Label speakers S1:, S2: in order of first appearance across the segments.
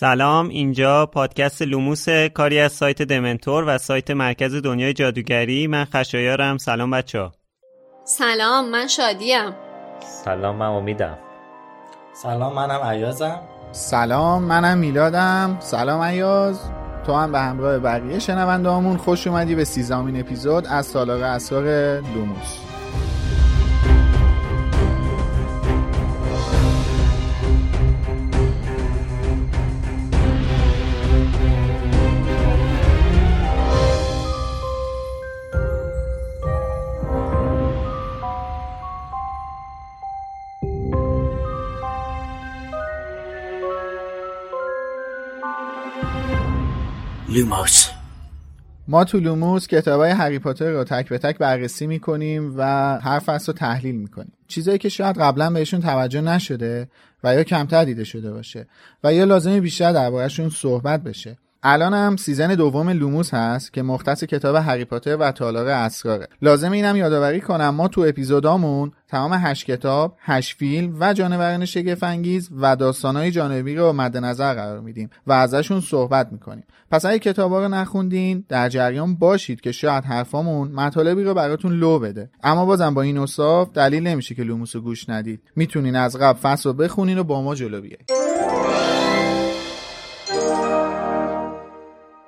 S1: سلام اینجا پادکست لوموس کاری از سایت دمنتور و سایت مرکز دنیای جادوگری. من خشایارم. سلام بچه ها
S2: سلام من شادیم.
S3: سلام من امیدم.
S4: سلام منم ایازم.
S5: سلام منم میلادم. سلام ایاز. تو هم به همراه بقیه شنونده خوش اومدی به سیزدهمین اپیزود از سالار اسرار لوموس. لوموس ما تو لوموس کتاب های هری پاتر رو تک به تک بررسی می‌کنیم و هر فصل رو تحلیل می‌کنیم. چیزایی که شاید قبلا بهشون توجه نشده و یا کمتر دیده شده باشه و یا لازمه بیشتر دربارهشون صحبت بشه. الان هم season دوم لوموس هست که مختص کتاب هری پاتر و تالار اسراره لازم اینم یادآوری کنم ما تو اپیزودامون تمام هشت کتاب، هشت فیلم و جانوران شگفت و داستانهای جانبی رو مد نظر قرار میدیم و ازشون صحبت می‌کنیم. پس اگه کتابا رو نخوندین در جریان باشید که شاید حرفامون مطالبی رو براتون لو بده. اما بازم با این اوصاف دلیل نمیشه که لوموس رو گوش ندید. می‌تونین از قبل فصل رو بخونین و با ما جلو بیایید.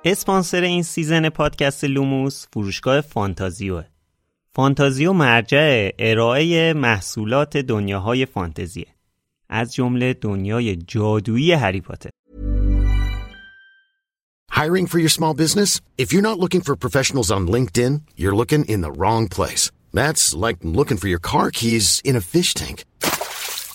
S1: اسپانسر این season پادکست لوموس فروشگاه فانتازیوه فانتازیو مرجع ارائه محصولات دنیاهای فانتزیه از جمله دنیای جادویی هری پاتر
S6: Hiring for your small business? If you're not looking for professionals on LinkedIn, you're looking in the wrong place. That's like looking for your car keys in a fish tank.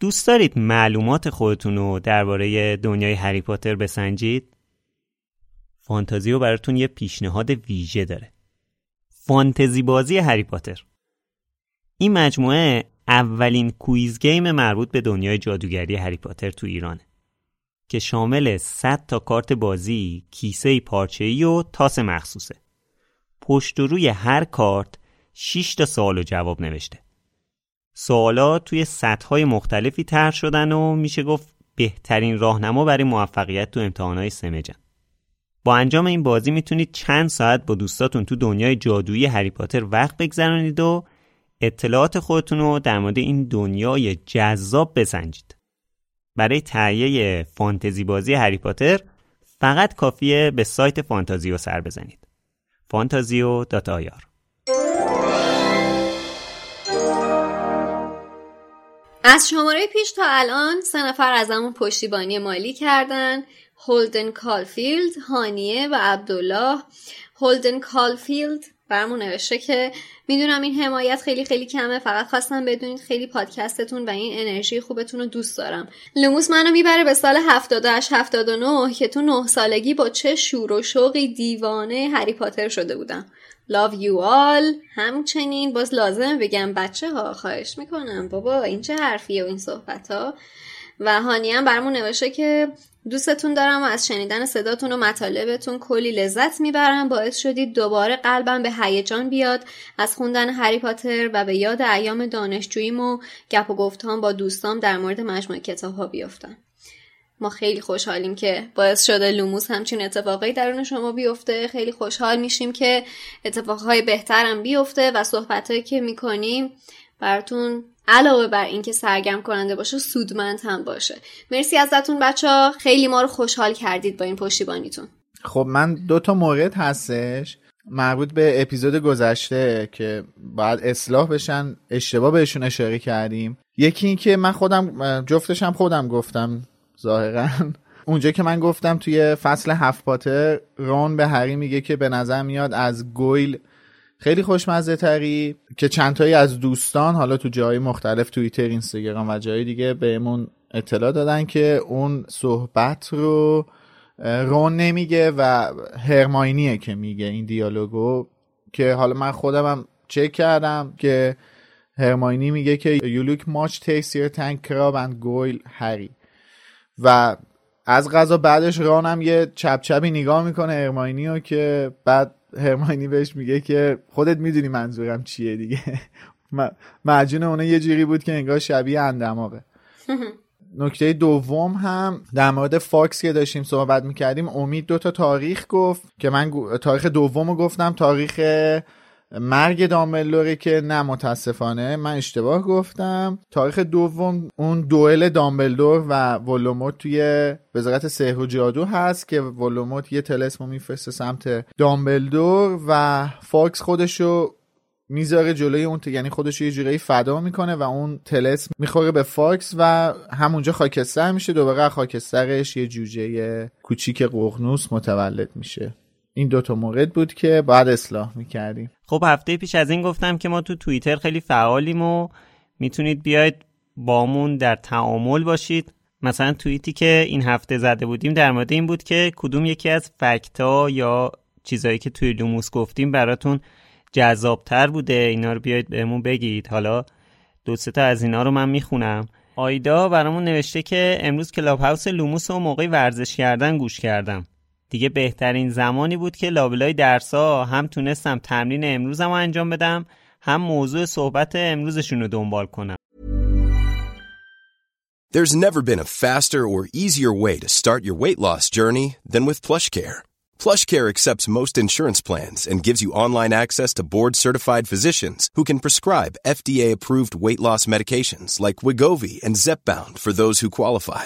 S1: دوست دارید معلومات خودتون رو درباره دنیای هری پاتر بسنجید؟ فانتازیو براتون یه پیشنهاد ویژه داره فانتزی بازی هری پاتر این مجموعه اولین quiz game مربوط به دنیای جادوگری هری پاتر تو ایرانه که شامل 100 تا کارت بازی، کیسه پارچه‌ای و تاس مخصوصه. پشت و روی هر کارت 6 تا سوال و جواب نوشته. سوالات توی سطح‌های مختلفی طرح شدن و میشه گفت بهترین راهنما برای موفقیت تو امتحانات سمجن. با انجام این بازی می‌تونید چند ساعت با دوستاتون تو دنیای جادویی هری پاتر وقت بگذرانید و اطلاعات خودتون رو در مورد این دنیای جذاب بسنجید. برای تهیه فانتزی بازی هری پاتر فقط کافیه به سایت فانتازیو سر بزنید. فانتازیو
S2: از شماره پیش تا الان سه نفر از همون پشتیبانی مالی کردن. هولدن کالفیلد هانیه و عبدالله. هولدن کالفیلد برمون نوشته که می‌دونم این حمایت خیلی خیلی کمه فقط خواستم بدونید خیلی پادکستتون و این انرژی خوبتون رو دوست دارم. لوموس منو می‌بره به سال 78 79 که تو نه سالگی با چه شور و شوقی دیوانه هری پاتر شده بودم. Love you all. همچنین باز لازم بگم بچه ها خواهش می‌کنم. بابا این چه حرفیه و این صحبت ها و هانی هم برمون نوشته که دوستتون دارم و از شنیدن صداتون و مطالبتون کلی لذت می‌برم. باعث شدید دوباره قلبم به هیجان بیاد. از خوندن هری پاتر و به یاد ایام دانشجوییم و گپ و گفتان با دوستام در مورد مجموعه کتاب ها بیفتم. ما خیلی خوشحالیم که باعث شده لوموس همچین اتفاقی درون شما بیفته. خیلی خوشحال میشیم که اتفاقهای بهترم بیفته و صحبتهایی که می‌کنیم براتون علاوه بر اینکه سرگرم کننده باشه سودمند هم باشه. مرسی ازتون بچه ها خیلی ما رو خوشحال کردید با این پشتیبانیتون.
S5: خب من دو تا مورد هستش. مربوط به اپیزود گذشته که باید اصلاح بشن اشتباه بهشون اشاره کردیم. یکی این که من خودم جفتشم خودم گفتم. ظاهرا. اونجا که من گفتم توی فصل هفت پاتر رون به هری میگه که به نظر میاد از گویل خیلی خوشمزه تری که چندتایی از دوستان حالا تو جای مختلف توییتر اینستاگرام و جای دیگه بهمون اطلاع دادن که اون صحبت رو رون نمیگه و هرماینیه که میگه این دیالوگو که حالا من خودم هم چک کردم که هرماینی میگه که look much tastier than crab and goyle هری و از غذا بعدش رانم یه چپ چپی نگاه می‌کنه هرماینی رو که بعد هرماینی بهش میگه که خودت می‌دونی منظورم چیه دیگه. معجون اونه یه جوری بود که انگار شبیه آب دماغه. نکته دوم هم در مورد فاکس که داشتیم صحبت می‌کردیم امید دو تا تاریخ گفت که من تاریخ دوم رو گفتم تاریخ مرگ دامبلدوره که نه متاسفانه. من اشتباه گفتم. تاریخ دوم اون دوئل دامبلدور و ولدمورت توی وزارت سحر و جادو هست که ولدمورت یه طلسمو میفرسته سمت دامبلدور و فاکس خودشو می‌ذاره جلوی اون یعنی خودش یه جورایی فدا می‌کنه و اون تلس می‌خوره به فاکس و همونجا خاکستر میشه. دوباره خاکسترش یه جوجه کوچیک قغنوس متولد میشه. این دوتا مورد بود که باید اصلاح می‌کردیم.
S1: خب هفته پیش از این گفتم که ما تو توییتر خیلی فعالیم و می‌تونید بیاید بامون در تعامل باشید. مثلا توییتی که این هفته زده بودیم در مورد این بود که کدوم یکی از فکتا یا چیزایی که توی لوموس گفتیم براتون جذابتر بوده؟ اینا رو بیاید بهمون بگید. حالا دو تا از اینا رو من می‌خونم. آیدا برامون نوشته که امروز کلاب هاوس لوموس و موقع ورزش کردن گوش کردم. دیگه بهترین زمانی بود که لابلای درسا هم تونستم تمرین امروزم رو انجام بدم هم موضوع صحبت امروزشون رو دنبال کنم
S7: There's never been a faster or easier way to start your weight loss journey than with PlushCare. PlushCare accepts most insurance plans and gives you online access to board-certified physicians who can prescribe FDA-approved weight loss medications like Wigovi and Zepbound for those who qualify.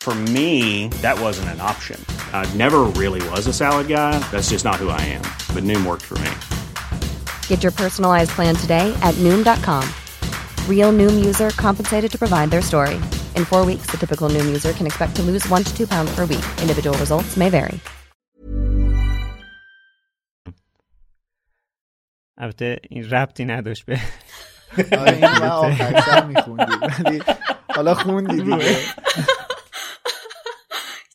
S8: For me, that wasn't an option. I never really was a salad guy. That's just not who I am. But Noom worked for me.
S9: Get your personalized plan today at Noom.com. Real Noom user compensated to provide their story. In four weeks, the typical Noom user can expect to lose one to two pounds per week. Individual results may vary.
S1: البته این ربطی نداشت به
S5: آره این من آخر میخوندی ولی حالا خوندی دیگه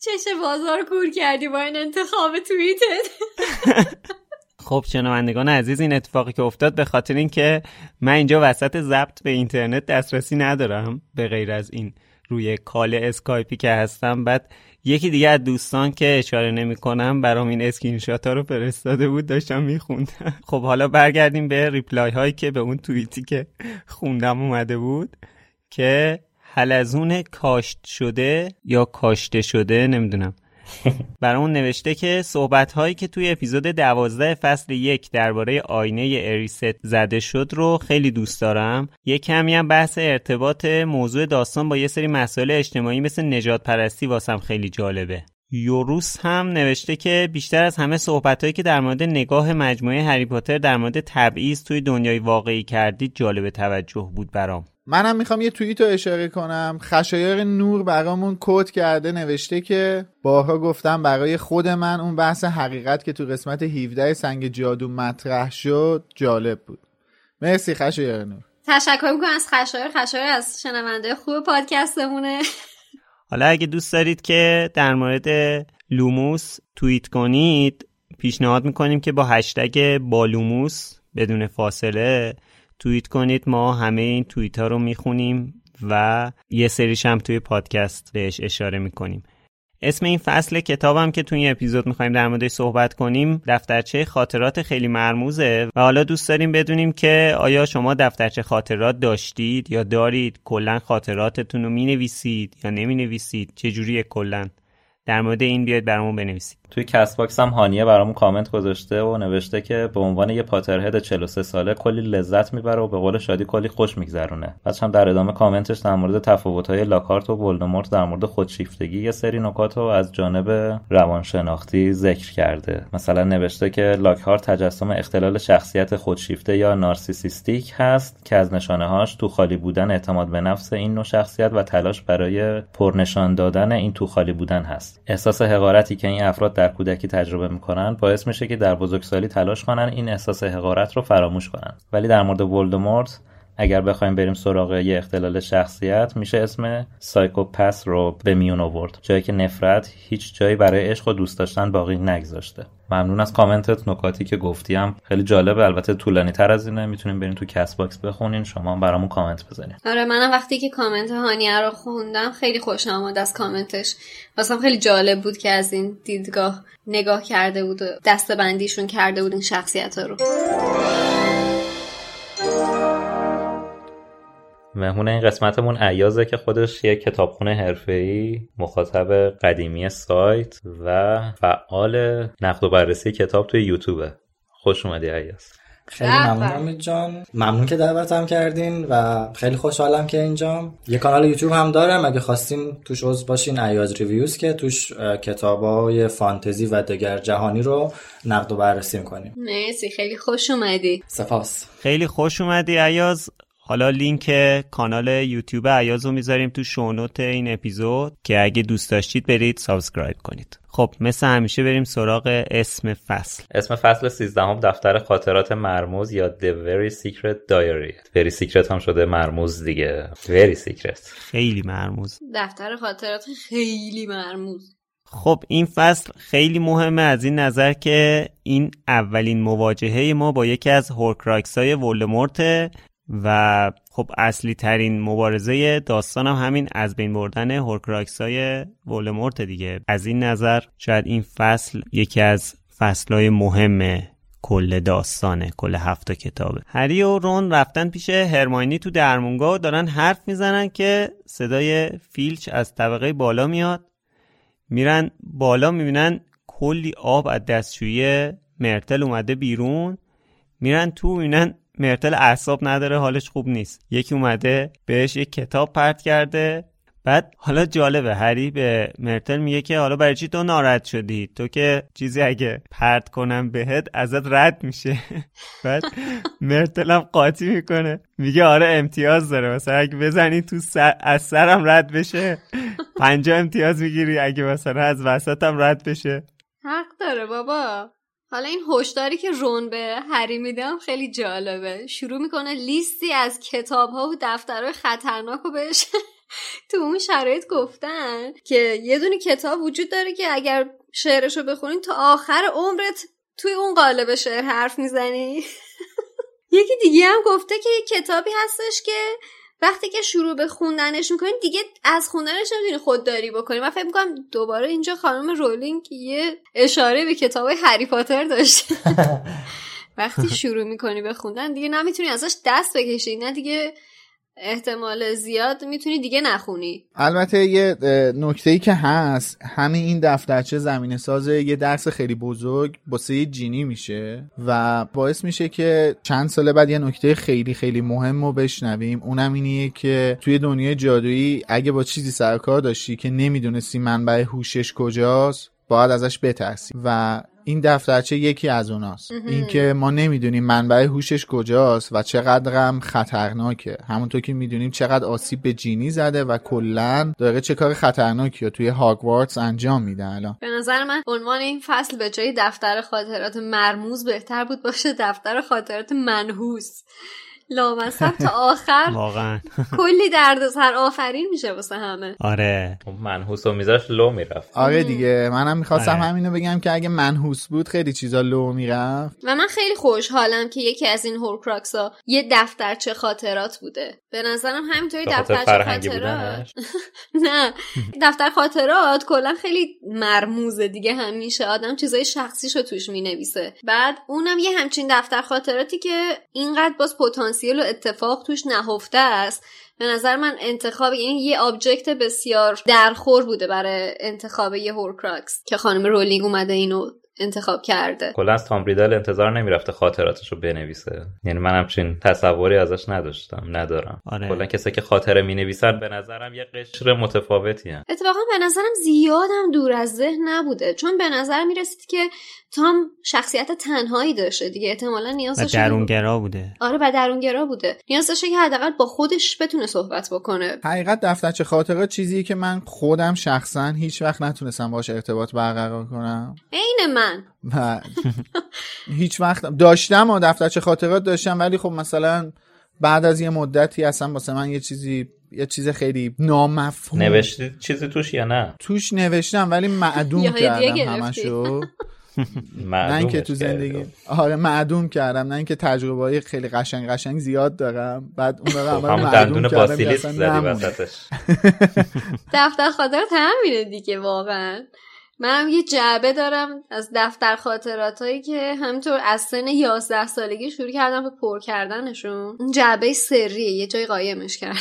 S2: چش بازار کور کردی با این انتخاب توییتت.
S1: خب شنوندگان عزیز این اتفاقی که افتاد به خاطر اینکه من اینجا وسط ضبط به اینترنت دسترسی ندارم به غیر از این روی call اسکایپی که هستم. بعد یکی دیگه از دوستان که اشاره نمی کنم برام این screen ها رو فرستاده بود داشتم میخوندم. خب حالا برگردیم به reply هایی که به اون توییتی که خوندم اومده بود که حلزون کاشت شده یا کاشته شده نمی‌دونم. برامون نوشته که صحبت هایی که توی اپیزود دوازده فصل یک درباره آینه اریست زده شد رو خیلی دوست دارم. یه کمی هم بحث ارتباط موضوع داستان با یه سری مسائل اجتماعی مثل نجات پرستی واسم خیلی جالبه. یوروس هم نوشته که بیشتر از همه صحبتهایی که در مورد نگاه مجموعه هری پاتر در مورد تبعیض توی دنیای واقعی کردید جالب توجه بود برام.
S5: منم می‌خوام یه توییت رو اشاره کنم. خشایار نور برامون کد کرده نوشته که بارها گفتم برای خود من اون بحث حقیقت که تو قسمت 17 سنگ جادو مطرح شد جالب بود. مرسی خشایار نور.
S2: تشکر می‌کنم از خشایار. خشایار از شنونده خوب پادکستمونه.
S1: حالا اگه دوست دارید که در مورد لوموس توییت کنید پیشنهاد می‌کنیم که با هشتگ بالوموس بدون فاصله توییت کنید. ما همه این توییت ها رو می‌خونیم و یه سریش هم توی پادکست بهش اشاره می‌کنیم. اسم این فصل کتابم که توی این اپیزود می‌خوایم در موردش صحبت کنیم دفترچه خاطرات خیلی مرموزه و حالا دوست داریم بدونیم که آیا شما دفترچه خاطرات داشتید یا دارید؟ کلا خاطراتتون رو می‌نویسید یا نمی‌نویسید؟ چجوریه کلا؟ در مورد این بیاید برامون بنویسید.
S3: توی کست باکس هم هانیه برامون کامنت گذاشته و نوشته که به عنوان یه Potterhead 43 ساله کلی لذت می‌بره و به قول شادی کلی خوش میگذرونه. بعدش هم در ادامه کامنتش در مورد تفاوت‌های لاکارت و ولدمورت در مورد خودشیفتگی یه سری نکات رو از جانب روانشناختی ذکر کرده. مثلا نوشته که لاکارت تجسم اختلال شخصیت خودشیفته یا narcissistic هست که از نشانه تو خالی بودن اعتماد به نفس این نوع شخصیت و تلاش برای پر نشان دادن این تو خالی بودن هست. احساس حقارتی که این افراد در کودکی تجربه می‌کنن باعث میشه که در بزرگسالی تلاش کنن این احساس حقارت رو فراموش کنن. ولی در مورد ولدمورت اگر بخوایم بریم سراغ یه اختلال شخصیت میشه اسم سایکوپس رو به میون آورد. جایی که نفرت هیچ جایی برای عشق و دوست داشتن باقی نگذاشته. ممنون از کامنتت نکاتی که گفتیم خیلی جالبه. البته طولانی تر از اینه. می‌تونین برین تو کست باکس بخونین. شما هم برامون کامنت بزنید
S2: آره منم وقتی که کامنت هانیه رو خوندم خیلی خوشم آمد از کامنتش. واسم خیلی جالب بود که از این دیدگاه نگاه کرده بود و دستبندیشون کرده بود این شخصیت رو.
S3: مهمون این قسمتمون عیازه که خودش یه کتابخونه حرفه‌ای مخاطب قدیمی سایت و فعال نقد و بررسی کتاب توی یوتیوبه. خوش اومدی عیاز
S4: خیلی ممنون امید جان. ممنون که دعوتم کردین و خیلی خوشحالم که اینجام. یه کانال یوتیوب هم دارم. اگه خواستین توش عضو باشین ایاز Reviews که توش کتابای فانتزی و دگر جهانی رو نقد و بررسی می‌کنیم.
S2: مرسی. خیلی خوش اومدی.
S4: سپاس.
S1: خیلی خوش اومدی ایاز حالا لینک کانال یوتیوب ایاز رو می‌ذاریم تو show note این اپیزود که اگه دوست داشتید برید subscribe کنید. خب مثل همیشه بریم سراغ اسم فصل.
S3: اسم فصل 13 هم دفتر خاطرات مرموز یا The Very Secret Diary. Very Secret هم شده مرموز دیگه. Very Secret.
S1: خیلی مرموز.
S2: دفتر خاطرات خیلی مرموز.
S1: خب این فصل خیلی مهمه از این نظر که این اولین مواجهه ما با یکی از هورکراکس های ولدمورت و خب اصلی ترین مبارزه داستان هم همین از بین بردن هورکراکس های ولدمورت دیگه. از این نظر شاید این فصل یکی از فصلهای مهم کل داستانه کل هفت کتابه. هری و رون رفتن پیش هرماینی تو درمونگاه و دارن حرف می‌زنن که صدای فیلچ از طبقه بالا میاد. میرن بالا می‌بینن کلی آب از دستشویی مرتل اومده بیرون. میرن تو می‌بینن مرتل اعصاب نداره حالش خوب نیست. یکی اومده بهش یک کتاب پرت کرده. بعد حالا جالبه هری به مرتل میگه که حالا برای چی تو ناراحت شدی؟ تو که چیزی اگه پرت کنم بهت ازت رد میشه. بعد مرتل هم قاطی می‌کنه. میگه آره امتیاز داره. مثلا اگه بزنی تو سر... از سرم رد بشه. پنجا امتیاز می‌گیری. اگه مثلا از وسطم رد بشه.
S2: حق داره بابا. حالا این هشداری که رون به هری میدم خیلی جالبه. شروع می‌کنه لیستی از کتاب ها و دفترهای خطرناک رو بهش تو اون شرایط گفتن که یه دونی کتاب وجود داره که اگر شعرشو بخونین تا آخر عمرت توی اون قالب شعر حرف می‌زنی. یکی دیگه هم گفته که یه کتابی هستش که وقتی که شروع به خوندنش می‌کنین دیگه از خوندنش نمی‌تونی خودداری بکنی. من فکر می‌کنم دوباره اینجا خانم رولینگ یه اشاره به کتاب هری پاتر داشته. وقتی شروع می‌کنی به خوندن دیگه نمی‌تونی ازش دست بکشی. نه دیگه احتمال زیاد می‌تونی دیگه نخونی.
S5: البته یه نکته ای که هست همین این دفترچه زمین ساز یه درس خیلی بزرگ باسه جینی میشه و باعث میشه که چند سال بعد یه نکته خیلی خیلی مهم رو بشنویم. اونم اینیه که توی دنیای جادویی اگه با چیزی سرکار داشتی که نمی‌دونستی منبع هوشش کجاست باید ازش بترسی. و این دفترچه یکی از اوناست. اینکه ما نمی‌دونیم منبع هوشش کجاست و چقدرم خطرناکه. همونطور که می‌دونیم چقدر آسیب به جینی زده و کلا داره چه کار خطرناکی رو توی هاگوارتس انجام میده الان.
S2: به نظر من عنوان این فصل به جای دفتر خاطرات مرموز بهتر بود باشه دفتر خاطرات منحوس. لامصب تا آخر.
S1: واقعا.
S2: کلی دردسر آفرین میشه واسه همه.
S1: آره.
S3: خب منحوس و می‌ذاشت لو می‌رفت.
S5: آره دیگه منم می‌خواستم آره. همینو بگم که اگه منحوس بود خیلی چیزا لو می‌رفت.
S2: و من خیلی خوشحالم که یکی از این هورکراکس ها یه دفترچه خاطرات بوده. به نظرم همینطوری دفترچه خاطرات. نه. دفتر خاطرات کلا خیلی مرموزه دیگه همیشه. آدم چیزای شخصیشو توش می‌نویسه. بعد اونم یه همچین دفتر خاطراتی که اینقدر باز پتانسیل پتانسیل و اتفاق توش نهفته است. به نظر من انتخاب یعنی یه object بسیار درخور بوده برای انتخاب یه هورکراکس که خانم رولینگ اومده اینو انتخاب کرده.
S3: کلا از تام ریدل انتظار نمی‌رفته خاطراتش رو بنویسه. یعنی من همچین تصوری ازش نداشتم ندارم. آره. کلا کسی که خاطره می نویسن به نظرم یه قشر متفاوتی هن.
S2: اتفاقا به نظرم زیادم دور از ذهن نبوده. چون به نظر می رسید که تام شخصیت تنهایی داشته دیگه. احتمالا نیاز
S1: داشته درونگرا بوده.
S2: آره و درونگرا بوده. نیاز داشته که حداقل با خودش بتونه صحبت بکنه.
S5: حقیقت دفترچه خاطرات چیزیه که من خودم شخصا هیچ وقت نتونستم باش ارتباط برقرار کنم.
S2: عین من.
S5: و هیچ وقت داشتم و دفترچه خاطرات داشتم ولی خب مثلا بعد از یه مدتی اصلا واسه من یه چیزی یه چیز خیلی نامفهوم.
S3: نوشتی چیزی توش یا نه؟
S5: توش نوشتم ولی معدوم کردم همشو. نه اینکه تو زندگی آره معدوم کردم. نه اینکه تجربه های خیلی قشنگ قشنگ زیاد دارم. بعد اون
S3: خب، همون دندون باسیلیس زدی وسطش.
S2: دفتر خاطرات همینه دیگه واقعا. منم یه جعبه دارم از دفتر خاطرات هایی که همینطور از سن 11 سالگی شروع کردم به پر کردنشون. اون جعبه سریه یه جای قایمش کردم.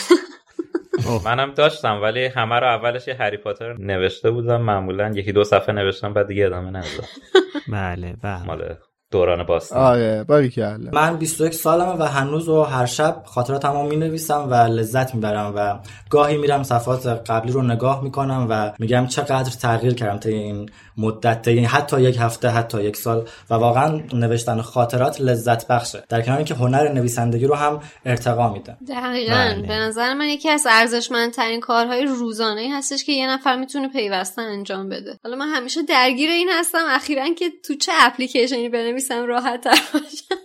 S3: منم داشتم ولی همه رو اولش یه هری پاتر نوشته بودم. معمولا یکی دو صفحه نوشتم بعد دیگه ادامه ندادم.
S1: بله بله
S3: مال دوران باستان.
S5: آره باری کرده
S4: من 21 سالمه و هنوز و هر شب خاطراتمو می نویسم و لذت می‌برم و گاهی میرم صفحات قبلی رو نگاه می‌کنم و میگم چقدر تغییر کردم تا این مدت یعنی حتی یک هفته حتی یک سال. و واقعا نوشتن خاطرات لذت بخشه. در کنار اینکه هنر نویسندگی رو هم ارتقا میده.
S2: دقیقا. بله. به نظر من یکی از ارزشمندترین کارهای روزانه هستش که یه نفر می‌تونه پیوسته انجام بده. حالا من همیشه درگیر این هستم اخیرا که تو چه اپلیکیشنی بنویسم راحت تر باشم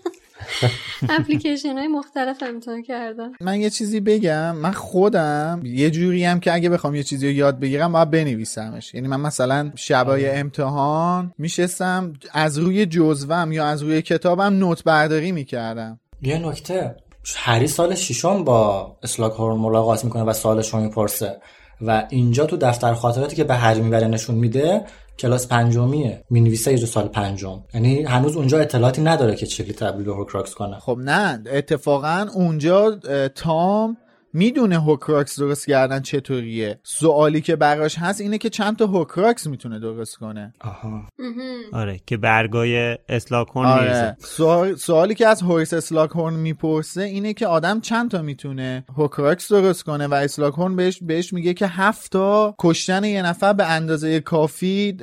S2: اپلیکیشن های مختلف امتحان کردم.
S5: من یه چیزی بگم. من خودم یه جوری هم که اگه بخوام یه چیزی رو یاد بگیرم باید بنویسمش. یعنی من مثلا شبای آره. امتحان میشستم از روی جزوم یا از روی کتابم نوت برداری می‌کردم.
S4: یه نکته. هری سال ششم با اسلاک هورن ملاقات می‌کنه و سالش رو می‌پرسه. و اینجا تو دفتر خاطراتی که به هری می‌بره نشون میده کلاس پنجمیه. می‌نویسه یه سال پنجم. یعنی هنوز اونجا اطلاعاتی نداره که چلی تبدیل به هوکراکس کنه.
S5: خب نه اتفاقا اونجا تام می‌دونه هورکراکس درست کردن چطوریه. سوالی که براش هست اینه که چند تا هورکراکس می‌تونه درست کنه.
S4: آها.
S1: آره که برگای اسلاکورن
S5: آره. سوال... سوالی که از هوریس اسلاکورن می‌پرسه اینه که آدم چند تا می‌تونه هورکراکس درست کنه و اسلاکورن بهش بهش میگه که هفت تا کشتن یه نفر به اندازه کافی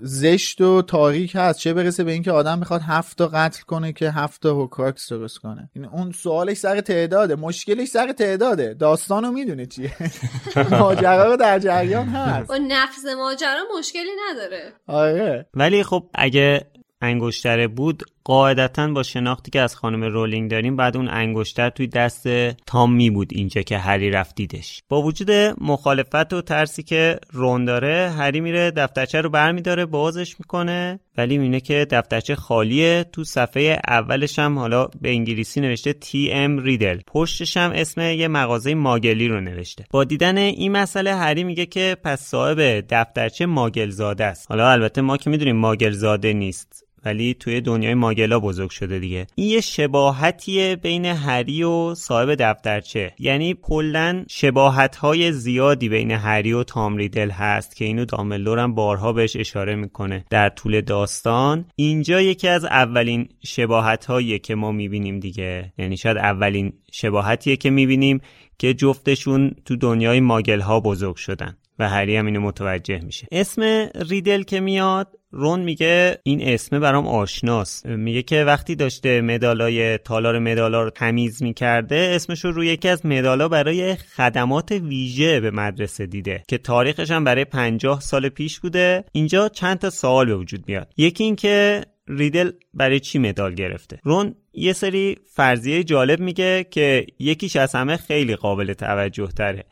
S5: زشت و تاریک هست. چه برسه به اینکه آدم می‌خواد هفت تا قتل کنه که هفت تا هورکراکس درست کنه. این اون سوالش سر تعداده. مشکلش سر تعداده. داستانو می‌دونه چیه؟ ماجرا رو در جریان هست.
S2: با نفس ماجرا مشکلی نداره.
S5: آره.
S1: ولی خب اگه انگشتره بود قاعدتا با شناختی که از خانم رولینگ داریم بعد اون انگشتر توی دست تام می بود اینجا که هری رفتیدش با وجود مخالفت و ترسی که رون داره هری میره دفترچه رو برمیداره بازش می‌کنه ولی میینه که دفترچه خالیه. تو صفحه اولش هم حالا به انگلیسی نوشته تی ام ریدل پشتش هم اسم یه مغازه ماگلی رو نوشته. با دیدن این مسئله هری میگه که پس صاحب دفترچه ماگل زاده است. حالا البته ما که می‌دونیم ماگل زاده نیست. ولی توی دنیای ماگلا بزرگ شده دیگه. این یه شباهتیه بین هری و صاحب دفترچه. یعنی کلا شباهت های زیادی بین هری و تام ریدل هست که اینو داملور هم بارها بهش اشاره می‌کنه. در طول داستان اینجا یکی از اولین شباهت هاییه که ما می‌بینیم دیگه. یعنی شاید اولین شباهتیه که می‌بینیم که جفتشون تو دنیای ماگل ها بزرگ شدن و هری هم اینو متوجه میشه. اسم ریدل که میاد رون میگه این اسم برام آشناست. میگه که وقتی داشته مدالای تالار مدالا رو تمیز می‌کرده اسمش رو روی یکی از مدالا برای خدمات ویژه به مدرسه دیده که تاریخش هم برای پنجاه سال پیش بوده. اینجا چند تا سوال به وجود میاد. یکی اینکه ریدل برای چی مدال گرفته؟ رون یه سری فرضیه جالب میگه که یکیش از همه خیلی قابل توجه تره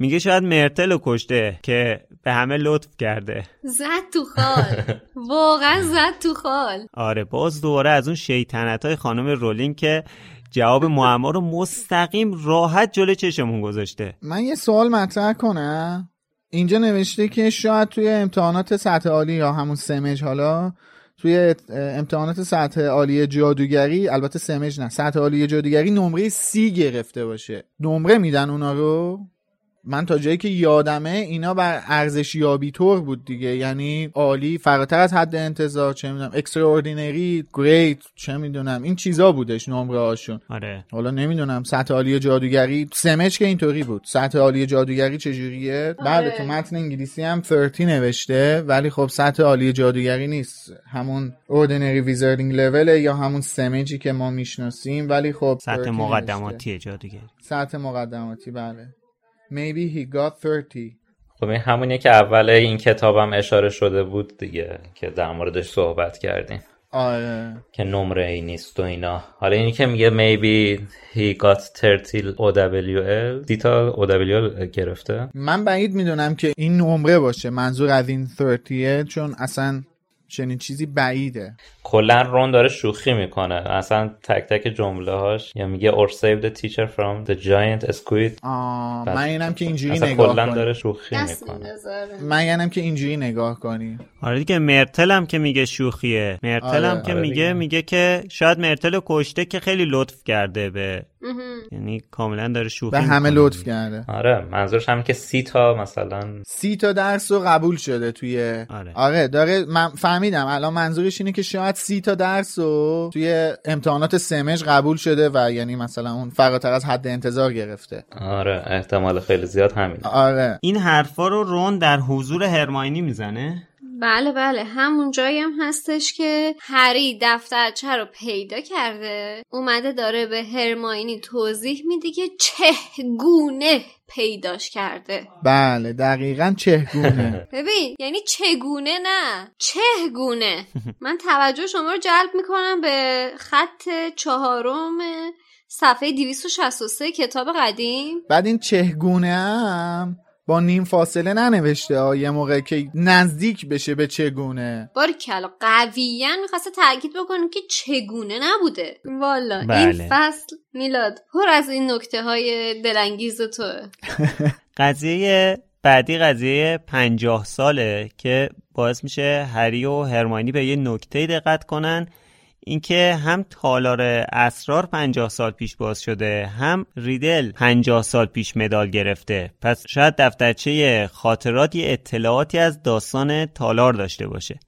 S1: میگه شاید مرتل رو کشته که به همه لطف کرده.
S2: زد تو خال. واقعا زد تو خال.
S1: آره باز دوباره از اون شیطنت های خانم رولینگ که جواب معما رو مستقیم راحت جلو چشمون گذاشته.
S5: من یه سوال مطرح کنم. اینجا نوشته که شاید توی امتحانات سطح عالی یا همون سمج حالا توی امتحانات سطح عالی جادوگری البته سمج نه سطح عالی جادوگری نمره سی گرفته باشه. نمره میدن اونا رو؟ من تا جایی که یادمه اینا بر ارزش یابی طور بود دیگه. یعنی عالی فراتر از حد انتظار چه می‌دونم extraordinary great چه می‌دونم این چیزا بودش نمره هاشون
S1: آره.
S5: حالا نمی‌دونم سطح عالی جادوگری سمج که اینطوری بود. سطح عالی جادوگری چجوریه آره. بعد تو متن انگلیسی هم 30 نوشته ولی خب سطح عالی جادوگری نیست. همون Ordinary Wizarding Level یا همون سمجی که ما می‌شناسیم ولی خب
S1: سطح مقدماتی جادوگری.
S5: سطح مقدماتی بله. Maybe he got 30
S3: خب این همونیه که اول این کتابم اشاره شده بود دیگه که در موردش صحبت کردیم.
S5: آره.
S3: که نمره ای نیست و اینا. حالا اینی که میگه maybe he got 30 OWL دیتا OWL گرفته.
S5: من بعید می‌دونم که این نمره باشه. منظور از این 30 چون اصلا چنین چیزی بعیده.
S3: کلا رون داره شوخی می‌کنه. اصلا تک تک جمله هاش یا میگه or save the teacher from the giant squid.
S5: من اینم که اینجوری نگاه
S3: کلا داره شوخی می‌کنه.
S5: من اینم که اینجوری نگاه کنی.
S1: آره دیگه مرتل هم که میگه شوخیه مرتل هم
S5: آره.
S1: که
S3: آره
S1: میگه
S3: دیگه.
S1: میگه که شاید مرتل کشته که خیلی لطف کرده به یعنی کاملا داره شوخی
S5: به همه. لطف کرده
S3: آره منظورش هم که سی تا مثلا
S5: سی تا درس رو قبول شده توی
S1: آره.
S5: آره داره من فهمیدم الان منظورش اینه که شاید سی تا درس رو توی امتحانات سمج قبول شده و یعنی مثلا اون فراتر از حد انتظار گرفته
S3: آره احتمال خیلی زیاد همین
S5: آره
S1: این حرفا رو رون در حضور هرماینی می‌زنه
S2: بله بله همون جایی هم هستش که هری دفترچه رو پیدا کرده. اومده داره به هرماینی توضیح میده که چگونه پیداش کرده.
S5: بله دقیقا چهگونه.
S2: ببین یعنی چگونه نه چهگونه. من توجه شما رو جلب می‌کنم به خط چهارم صفحه 263 کتاب قدیم.
S5: بعد این چهگونه هم با نیم فاصله ننوشته. ها یه موقع که نزدیک بشه به چگونه.
S2: باری کلا قویا می‌خواسته تاکید بکنه که چگونه نبوده. والا
S1: بله.
S2: این فصل میلاد پر از این نکته های دلانگیز توه.
S1: قضیه بعدی قضیه پنجاه ساله که باعث میشه هری و هرماینی به یه نکته دقت کنن. اینکه هم تالار اسرار 50 سال پیش باز شده هم ریدل 50 سال پیش مدال گرفته. پس شاید دفترچه خاطرات یه اطلاعاتی از داستان تالار داشته باشه.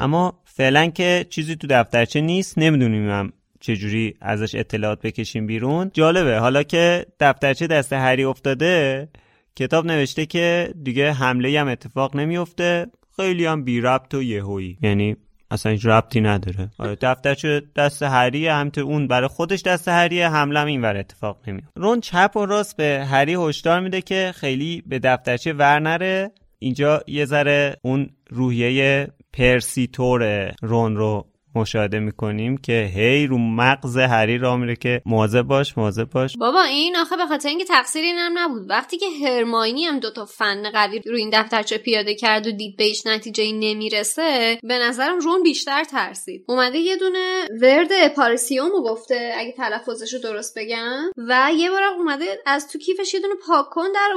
S1: اما فعلا که چیزی تو دفترچه نیست نمی‌دونیم هم چجوری ازش اطلاعات بکشیم بیرون. جالبه. حالا که دفترچه دست هری افتاده کتاب نوشته که دیگه حمله هم اتفاق نمیفته خیلی هم بی ربط و یهویی. یعنی اصلا هیچ ربطی نداره. آره دفترچه دست هریه همینطور اون برای خودش دست هریه حمله هم اینور اتفاق نمیفته رون چپ و راست به هری هشدار میده که خیلی به دفترچه ور نره. اینجا یه ذره اون روحیه پرسیتور رون رو مشاهده می‌کنیم که هی رو مغز هری را میره که مواظب باش مواظب باش.
S2: بابا این آخه به خاطر اینکه تقصیر اینم نبود. وقتی که هرماینی هم دوتا فن قوی رو این دفترچه پیاده کرد و دید بهش نتیجه نمی‌رسه به نظرم رون بیشتر ترسید. اومده یه دونه ورد پارسیومو گفته اگه تلفظش رو درست بگم. و یه بار اومده از تو کیفش یه دونه پاکن در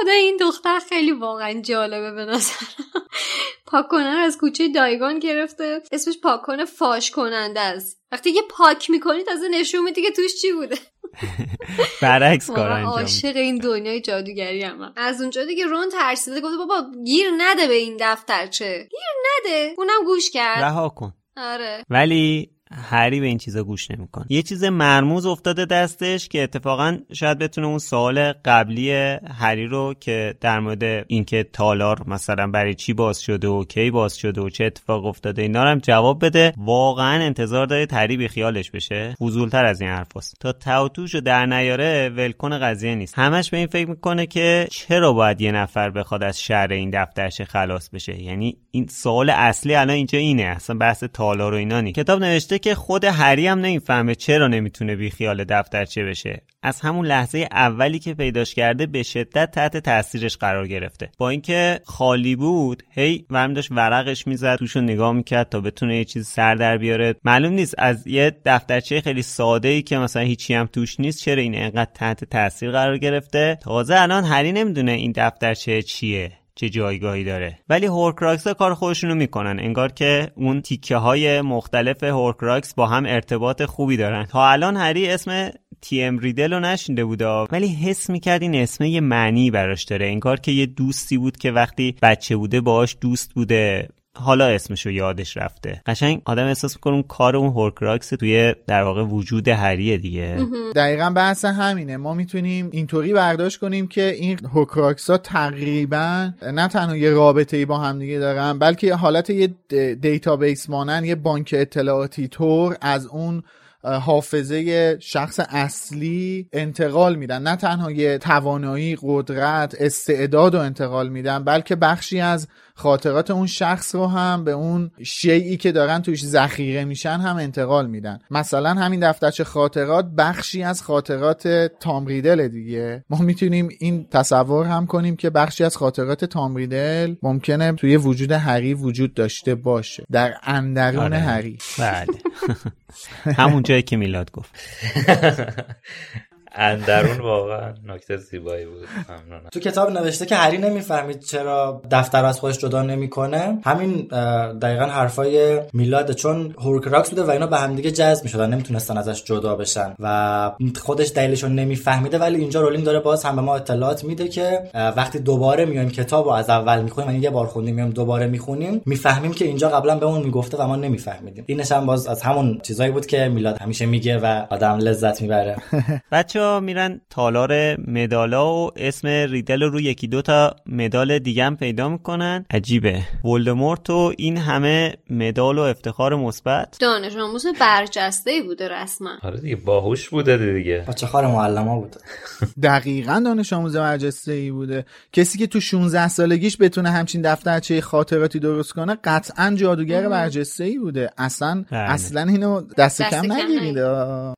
S2: خدا این دختر خیلی واقعا جالبه به نظرم. پاککنه رو از کوچه دایگان گرفته. اسمش پاککن فاش کننده است. وقتی یه پاک می‌کنی تازه نشون میدی که توش چی بوده.
S1: برعکس کار انجام.
S2: عاشق این دنیای جادوگری هم. از اونجا دیگه رون ترسیده. گفته بابا گیر نده به این دفترچه. گیر نده. اونم گوش کرد.
S1: رها کن.
S2: آره.
S1: ولی هری به این چیزا گوش نمی‌کنه. یه چیز مرموز افتاده دستش که اتفاقا شاید بتونه اون سوال قبلی هری رو که در مورد اینکه تالار مثلا برای چی باز شده و کی باز شده و چه اتفاق افتاده اینا هم جواب بده. واقعا انتظار داره تری بی خیالش بشه. فضولتر از این حرفاست تا تاوتوش رو در نیاره ولکن قضیه نیست. همش به این فکر می‌کنه که چرا باید یه نفر بخواد از شهر این دفترش خلاص بشه؟ یعنی این سوال اصلی الان اینجا اینه. اصلا بحث تالار و اینا نیست. کتاب نوشته که خود هری هم نمی‌فهمه چرا نمی‌تونه بی خیال دفترچه بشه. از همون لحظه اولی که پیداش کرده به شدت تحت تاثیرش قرار گرفته. با اینکه خالی بود هی ورم داشت ورقش می‌زد توشو نگاه می‌کرد تا بتونه یه چیز سر در بیاره. معلوم نیست از یه دفترچه خیلی ساده ای که مثلا هیچی هم توش نیست چرا این انقدر تحت تاثیر قرار گرفته. تازه الان هری نمی‌دونه این دفترچه چیه. چه جایگاهی داره. ولی هورکراکس ها کار خودشونو می‌کنن. انگار که اون تیکه های مختلف هورکراکس با هم ارتباط خوبی دارن. تا الان هری اسم تی ام ریدل رو نشینده بوده. ولی حس می‌کرد این اسم یه معنی براش داره. انگار که یه دوستی بود که وقتی بچه بوده باهاش دوست بوده. حالا اسمشو یادش رفته. قشنگ آدم احساس می‌کنه اون کار اون هورکراکس توی در واقع وجود هریه دیگه.
S5: دقیقا بحث همینه. ما می‌تونیم اینطوری برداشت کنیم که این هورکراکس ها تقریبا نه تنها یه رابطه ای با هم دیگه دارن بلکه حالت یه database مانن یه بانک اطلاعاتی طور از اون حافظه شخص اصلی انتقال میدن. نه تنها یه توانایی قدرت استعداد رو انتقال میدن بلکه بخشی از خاطرات اون شخص رو هم به اون شیئی که دارن توش ذخیره میشن هم انتقال میدن. مثلا همین دفترچه خاطرات بخشی از خاطرات تام ریدل دیگه. ما می‌تونیم این تصور هم کنیم که بخشی از خاطرات تام ریدل ممکنه توی وجود هری وجود داشته باشه. در اندرون آره. هری.
S1: بله. همون جایی که میلاد گفت.
S3: اندرون واقعا نکته زیبایی بود. ممنونم.
S4: تو کتاب نوشته که هری نمی‌فهمید چرا دفتر از خودش جدا نمی‌کنه. همین دقیقا حرفای میلاد چون هورکراکس بوده و اینا به همدیگه جذب می‌شدن نمی‌تونستن ازش جدا بشن و خودش دلیلشون نمیفهمیده ولی اینجا رولینگ داره باز هم به ما اطلاعات میده که وقتی دوباره میایم کتاب رو از اول می‌خونیم یعنی یه بار خوندیم میایم دوباره می‌خونیم می‌فهمیم که اینجا قبلا بهمون می‌گفته و ما نمیفهمیدیم. اینش هم باز از همون چیزایی بود که میلاد همیشه میگه و آدم لذت می‌بره.
S1: بچه میرن تالار مدالا و اسم ریدل رو یکی دو تا مدال دیگه هم پیدا می‌کنن. عجیبه. ولدمورت و این همه مدال و افتخار مثبت.
S2: دانش آموز برجسته ای بوده رسما.
S3: آره دیگه باهوش بوده دیگه.
S4: بچه خار معلم بوده.
S5: دقیقا دانش آموز برجسته ای بوده. کسی که تو 16 سالگیش بتونه همچین دفترچه خاطراتی درست کنه قطعا جادوگر برجسته ای بوده. اصلا بله. اصلا اینو دست, دست کم نگیرید.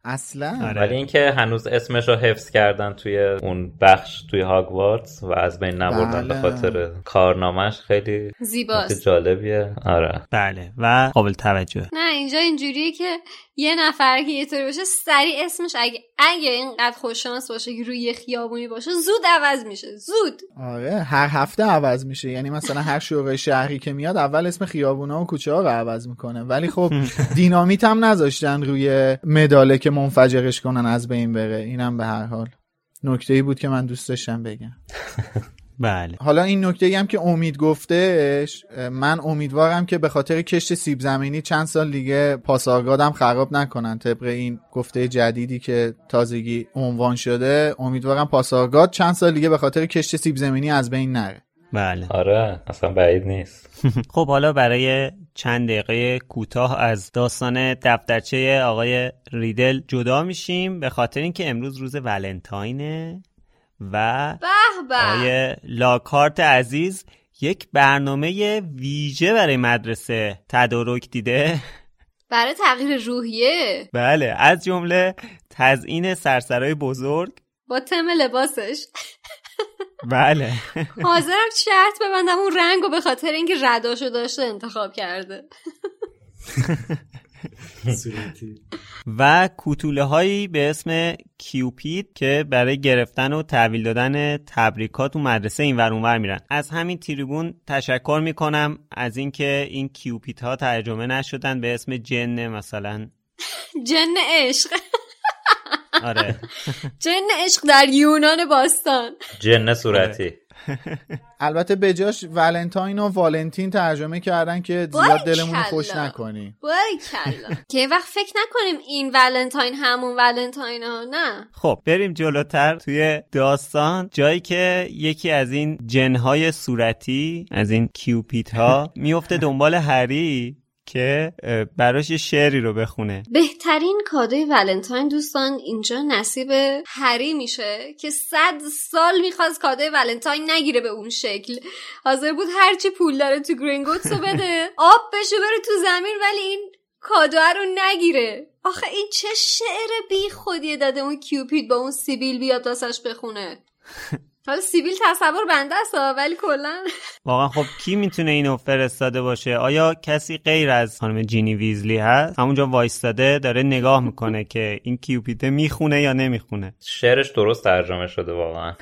S5: اصلا.
S3: آره. ولی اینکه هنوز اسم اسمش رو حفظ کردن توی اون بخش توی هاگوارتس و از بین نبردن به بله. خاطر کارنامهش خیلی
S2: زیباست.
S3: جالبیه. آره.
S1: بله. و قابل توجه.
S2: نه اینجا اینجوریه که یه نفر که یه طوری باشه سریع اسمش اگه اگه اینقدر خوششانس باشه که روی خیابونی باشه زود عوض میشه. زود.
S5: آره هر هفته عوض میشه. یعنی مثلا هر شورای شهری که میاد اول اسم خیابونا و کوچه ها رو عوض می‌کنه. ولی خب دینامیت هم نذاشتن روی مداله که منفجرش کنن از بین بره. اینم به هر حال. نکته ای بود که من دوست داشتم بگم.
S1: بله.
S5: حالا این نکته ای هم که امید گفتهش من امیدوارم که به خاطر کشت سیب زمینی چند سال دیگه پاسارگادم خراب نکنن. طبق این گفته جدیدی که تازگی عنوان شده امیدوارم پاسارگاد چند سال دیگه به خاطر کشت سیب زمینی از بین نره.
S1: بله.
S3: آره اصلا بعید نیست.
S1: خب حالا برای چند دقیقه کوتاه از داستان دفترچه آقای ریدل جدا میشیم. به خاطر اینکه امروز روز ولنتاینه و آقای لاکارت عزیز یک برنامه ویژه برای مدرسه تدارک دیده.
S2: برای تغییر روحیه.
S1: بله از جمله تزیین سرسرای بزرگ.
S2: با تم لباسش.
S1: بله.
S2: حاضرم شرط ببندم اون رنگ و به خاطر اینکه رداشو داشته انتخاب کرده.
S1: و کوتوله هایی به اسم کیوپید که برای گرفتن و تحویل دادن تبریکات و مدرسه این ور اونور میرن. از همین تریبون تشکر می‌کنم از اینکه این کیوپیت ها ترجمه نشدن به اسم جن مثلا.
S2: جن عشق.
S1: آره.
S2: جن عشق در یونان باستان.
S3: جن صورتی.
S5: البته به جاش ولنتاین و والنتین ترجمه کردن که زیاد دلمون خوش نکنی.
S2: که وقت فکر نکنیم این ولنتاین همون ولنتاین ها نه.
S1: خب بریم جلوتر توی داستان. جایی که یکی از این جنهای صورتی از این کیوپیت ها میفته دنبال هری. که براش شعری رو بخونه.
S2: بهترین کادوی ولنتاین دوستان اینجا نصیب هری میشه که صد سال می‌خواست کادوی ولنتاین نگیره به اون شکل. حاضر بود هرچی پول داره تو گرینگوتس رو بده آب بشه بره تو زمین ولی این کادو رو نگیره. آخه این چه شعر بی خودیه داده اون کیوپید با اون سیبیل بیاد واسش بخونه. حالا سیبیل تصور بنده است ولی کلا.
S1: واقعا خب کی می‌تونه اینو فرستاده باشه؟ آیا کسی غیر از خانم جینی ویزلی هست؟ همونجا وایستاده داره نگاه می‌کنه که این کیوپیته می‌خونه یا نمی‌خونه.
S3: شعرش درست ترجمه شده واقعا.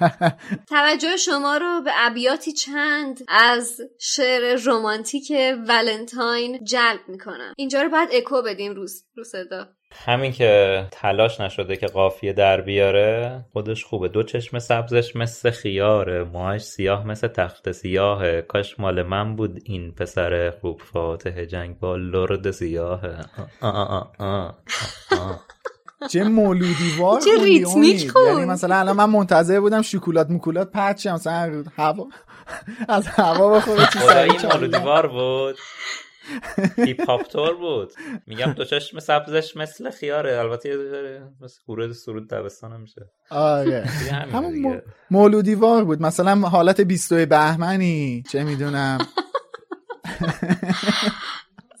S2: توجه شما رو به ابیاتی چند از شعر رمانتیک ولنتاین جلب می‌کنم. اینجا رو باید اکو بدیم روز رو صدا.
S3: همین که تلاش نشده که قافیه در بیاره خودش خوبه. دو چشم سبزش مثل خیاره موهاش سیاه مثل تخت سیاهه. کاش مال من بود این پسر خوب فاتح جنگ با لرد سیاهه.
S5: چه مولودیوار
S2: چه ریتمیک
S5: یعنی مثلا الان من منتظر بودم شکلات مکولات پرچم مثلا هوا از هوا بخوره چی
S3: سری مولودیوار بود. هیپ هاپ تور بود. میگم دو چشم سبزش مثل خیاره. البته یه مثل گروه سرود دبستان میشه.
S5: آره. همون مولودیوار بود. مثلا حالت بیستوی بهمنی. چه می‌دونم.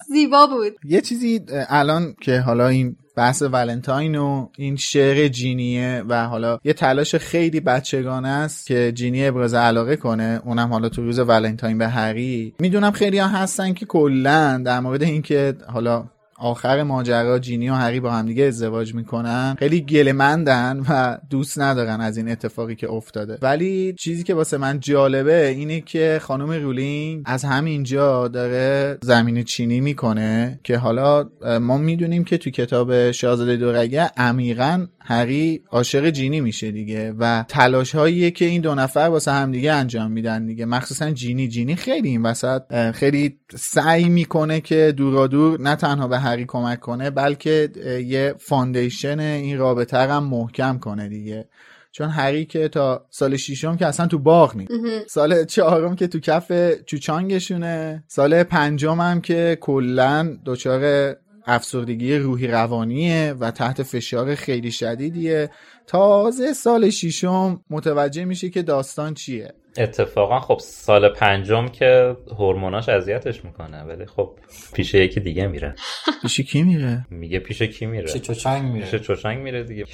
S2: زیبا بود.
S5: یه چیزی الان که حالا این بحث ولنتاین و این شعر جینیه و حالا یه تلاش خیلی بچگانه است که جینی ابراز علاقه کنه. اونم حالا تو روز ولنتاین به هری. می‌دونم خیلی ها هستن که کلا در مورد اینکه حالا آخر ماجرا جینی و هری با همدیگه ازدواج می‌کنن. خیلی گلمندن و دوست ندارن از این اتفاقی که افتاده. ولی چیزی که واسه من جالبه اینه که خانم رولینگ از همینجا داره زمین چینی می‌کنه که حالا ما می‌دونیم که تو کتاب شاهزاده دورگه عمیقا هری عاشق جینی میشه دیگه و تلاش هاییه که این دو نفر واسه همدیگه انجام میدن دیگه. مخصوصا جینی. جینی خیلی این وسط خیلی سعی می‌کنه که دورا دور نه تنها به هری کمک کنه بلکه یه foundation این رابطه هم محکم کنه دیگه. چون هری که تا سال ششم که اصلا تو باغ نیست. سال چهارم که تو کف چوچانگشونه. سال پنجم هم که کلا دچار افسردگی روحی روانیه و تحت فشار خیلی شدیدیه. تازه سال ششم متوجه میشه که داستان چیه.
S3: اتفاقا خب سال پنجم که هورموناش اذیتش می‌کنه ولی خب پیش یکی دیگه میره.
S5: پیش کی میره؟
S3: میگه پیش کی میره؟
S4: پیش چوچنگ میره.
S3: پیش چوچنگ میره دیگه.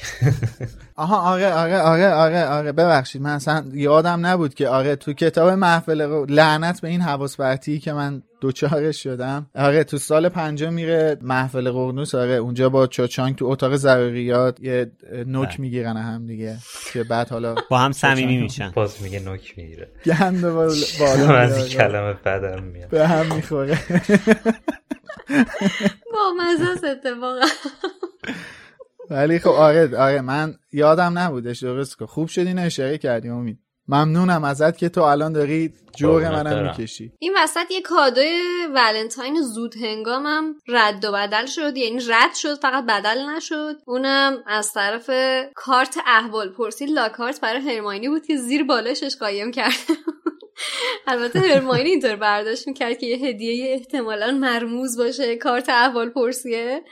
S5: آها آره آره آره آره آره ببخشید. من اصلا یادم نبود که آره تو کتاب محفل رو لعنت به این حواس که من دوچارش شدم. آره تو سال پنجم میره محفل قرنوس. آره اونجا با چوچانگ تو اتاق ضروریات یه نوک می‌گیرن هم دیگه که بعد حالا
S1: با هم صمیمی میشن.
S3: باز میگه نوک می‌گیره.
S5: گند
S3: بالا از کلمه بدم میاد.
S5: به هم می‌خوره.
S2: با مزه اتفاقا.
S5: ولی خب آره آره من یادم نبودش درست که خوب شدی اشاره کردی امید. ممنونم ازت که تو الان داری جور منم می‌کشی.
S2: این وسط یه کادوی ولنتاین زود هنگامم رد و بدل شد. یعنی رد شد فقط بدل نشد. اونم از طرف کارت احوال پرسی لاکارت برای هرماینی بود که زیر بالشش قایم کرده البته هرماینی اینطور برداشت می‌کرد که یه هدیه احتمالا مرموز باشه کارت احوال پرسیه.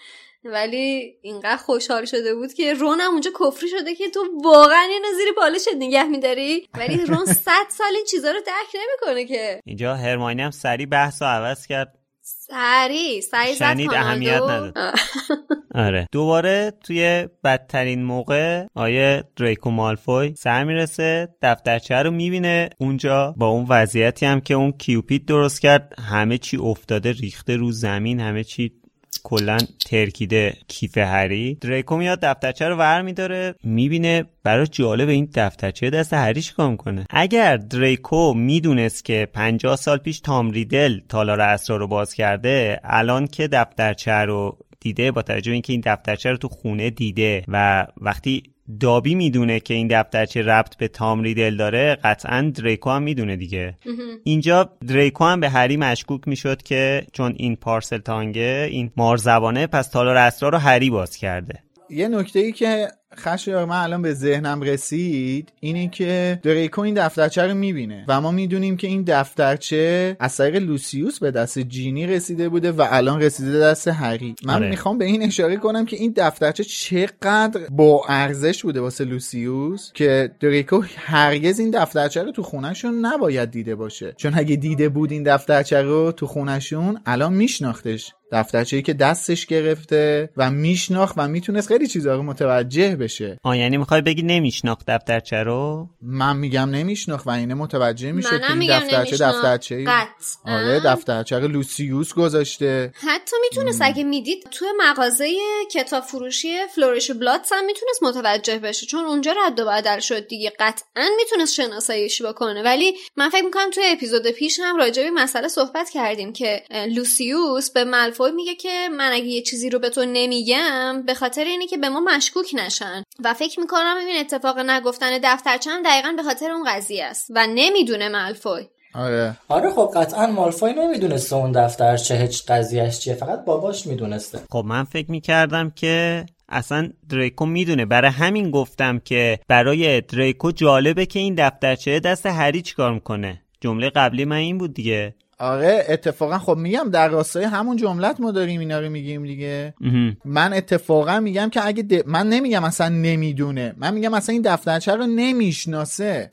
S2: ولی اینقدر خوشحال شده بود که رون هم اونجا کفری شده که تو واقعا اینو زیر بالشت نگه میداری. ولی رون صد سال این چیزا رو درک نمی‌کنه که.
S1: اینجا هرماینی هم سری بحث رو عوض کرد.
S2: سری سری
S1: شنید اهمیت نداد. آره. دوباره توی بدترین موقع آیه دریکو مالفوی سر می‌رسه دفترچه رو می‌بینه. اونجا با اون وضعیتی هم که اون کیوپید درست کرد همه چی افتاده ریخته رو زمین همه چی کلا ترکیده کیف هری. دریکو میاد دفترچه رو ور میداره می‌بینه برای جالب این دفترچه دست هری چیکار کنه اگر دریکو می‌دونست که 50 سال پیش تام ریدل تالار اسرار رو باز کرده الان که دفترچه رو دیده با توجه اینکه این دفترچه رو تو خونه دیده و وقتی دابی می‌دونه که این دفترچه ربط به تام ریدل داره قطعا دریکو هم می‌دونه دیگه. اینجا دریکو هم به هری مشکوک می‌شد که چون این پارسل تانگه این مارزبانه پس تالار اسرار رو هری باز کرده.
S5: یه نکته ای که خشایار من الان به ذهنم رسید اینه که دریکو این دفترچه رو می‌بینه و ما می‌دونیم که این دفترچه از طریق لوسیوس به دست جینی رسیده بوده و الان رسیده دست هری. من آره. می‌خوام به این اشاره کنم که این دفترچه چقدر با ارزش بوده واسه لوسیوس که دریکو هرگز این دفترچه رو تو خونهشون نباید دیده باشه. چون اگه دیده بود این دفترچه رو تو خونهشون الان میشناختش. دفترچه‌ای که دستش گرفته و میشناخت و می‌تونست خیلی چیزا رو متوجه بشه.
S1: آ یعنی می‌خوای بگی نمیشناخت دفترچه رو؟
S5: من میگم نمیشناخت و اینه متوجه میشه که این دفترچه دفترچه آره دفترچه رو لوسیوس گذاشته.
S2: حتی می‌تونست اگه می‌دید تو مغازه کتاب فروشی فلوریش بلاتس هم می‌تونست متوجه بشه چون اونجا رد و بدل شد دیگه. قطعا می‌تونست شناساییش بکنه. ولی من فکر می‌کنم توی اپیزود پیش هم راجع به مسئله صحبت کردیم که لوسیوس به مالفوی میگه که من اگه یه چیزی رو به تو نمیگم به خاطر اینه که به ما مشکوک نشن. و فکر می‌کنم این اتفاق نگفتن دفترچه هم دقیقا به خاطر اون قضیه است و نمی‌دونه مالفوی.
S5: آره.
S4: آره خب قطعا مالفوی نمی‌دونسته اون دفتر چه هیچ قضیهش چیه فقط باباش می‌دونسته.
S1: خب من فکر می‌کردم که اصلا دریکو می‌دونه. برای همین گفتم که برای دریکو جالبه که این دفترچه دست هری چیکار می‌کنه. جمله قبلی من این بود دیگه.
S5: آره اتفاقا خب میگم در راستای همون جملت ما داریم اینا رو میگیم دیگه. من اتفاقا میگم که اگه من نمیگم اصلا نمی‌دونه. من میگم اصلا این دفترچه رو نمی‌شناسه.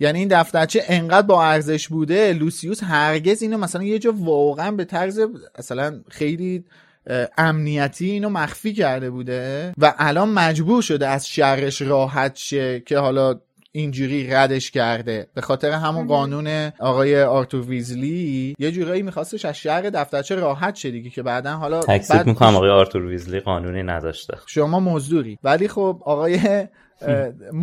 S5: یعنی این دفترچه انقدر با ارزش بوده لوسیوس هرگز اینو مثلا یه جا واقعا به طرز مثلا خیلی امنیتی اینو مخفی کرده بوده و الان مجبور شده از شرش راحت شه که حالا اینجوری ردش کرده. به خاطر همون قانون آقای آرتور ویزلی یه جورایی میخواستش از شر دفترچه راحت شه دیگه که بعدا حالا
S3: تکسیب می‌کنم آقای آرتور ویزلی قانونی نداشته.
S5: شما مزدوری ولی خب آقای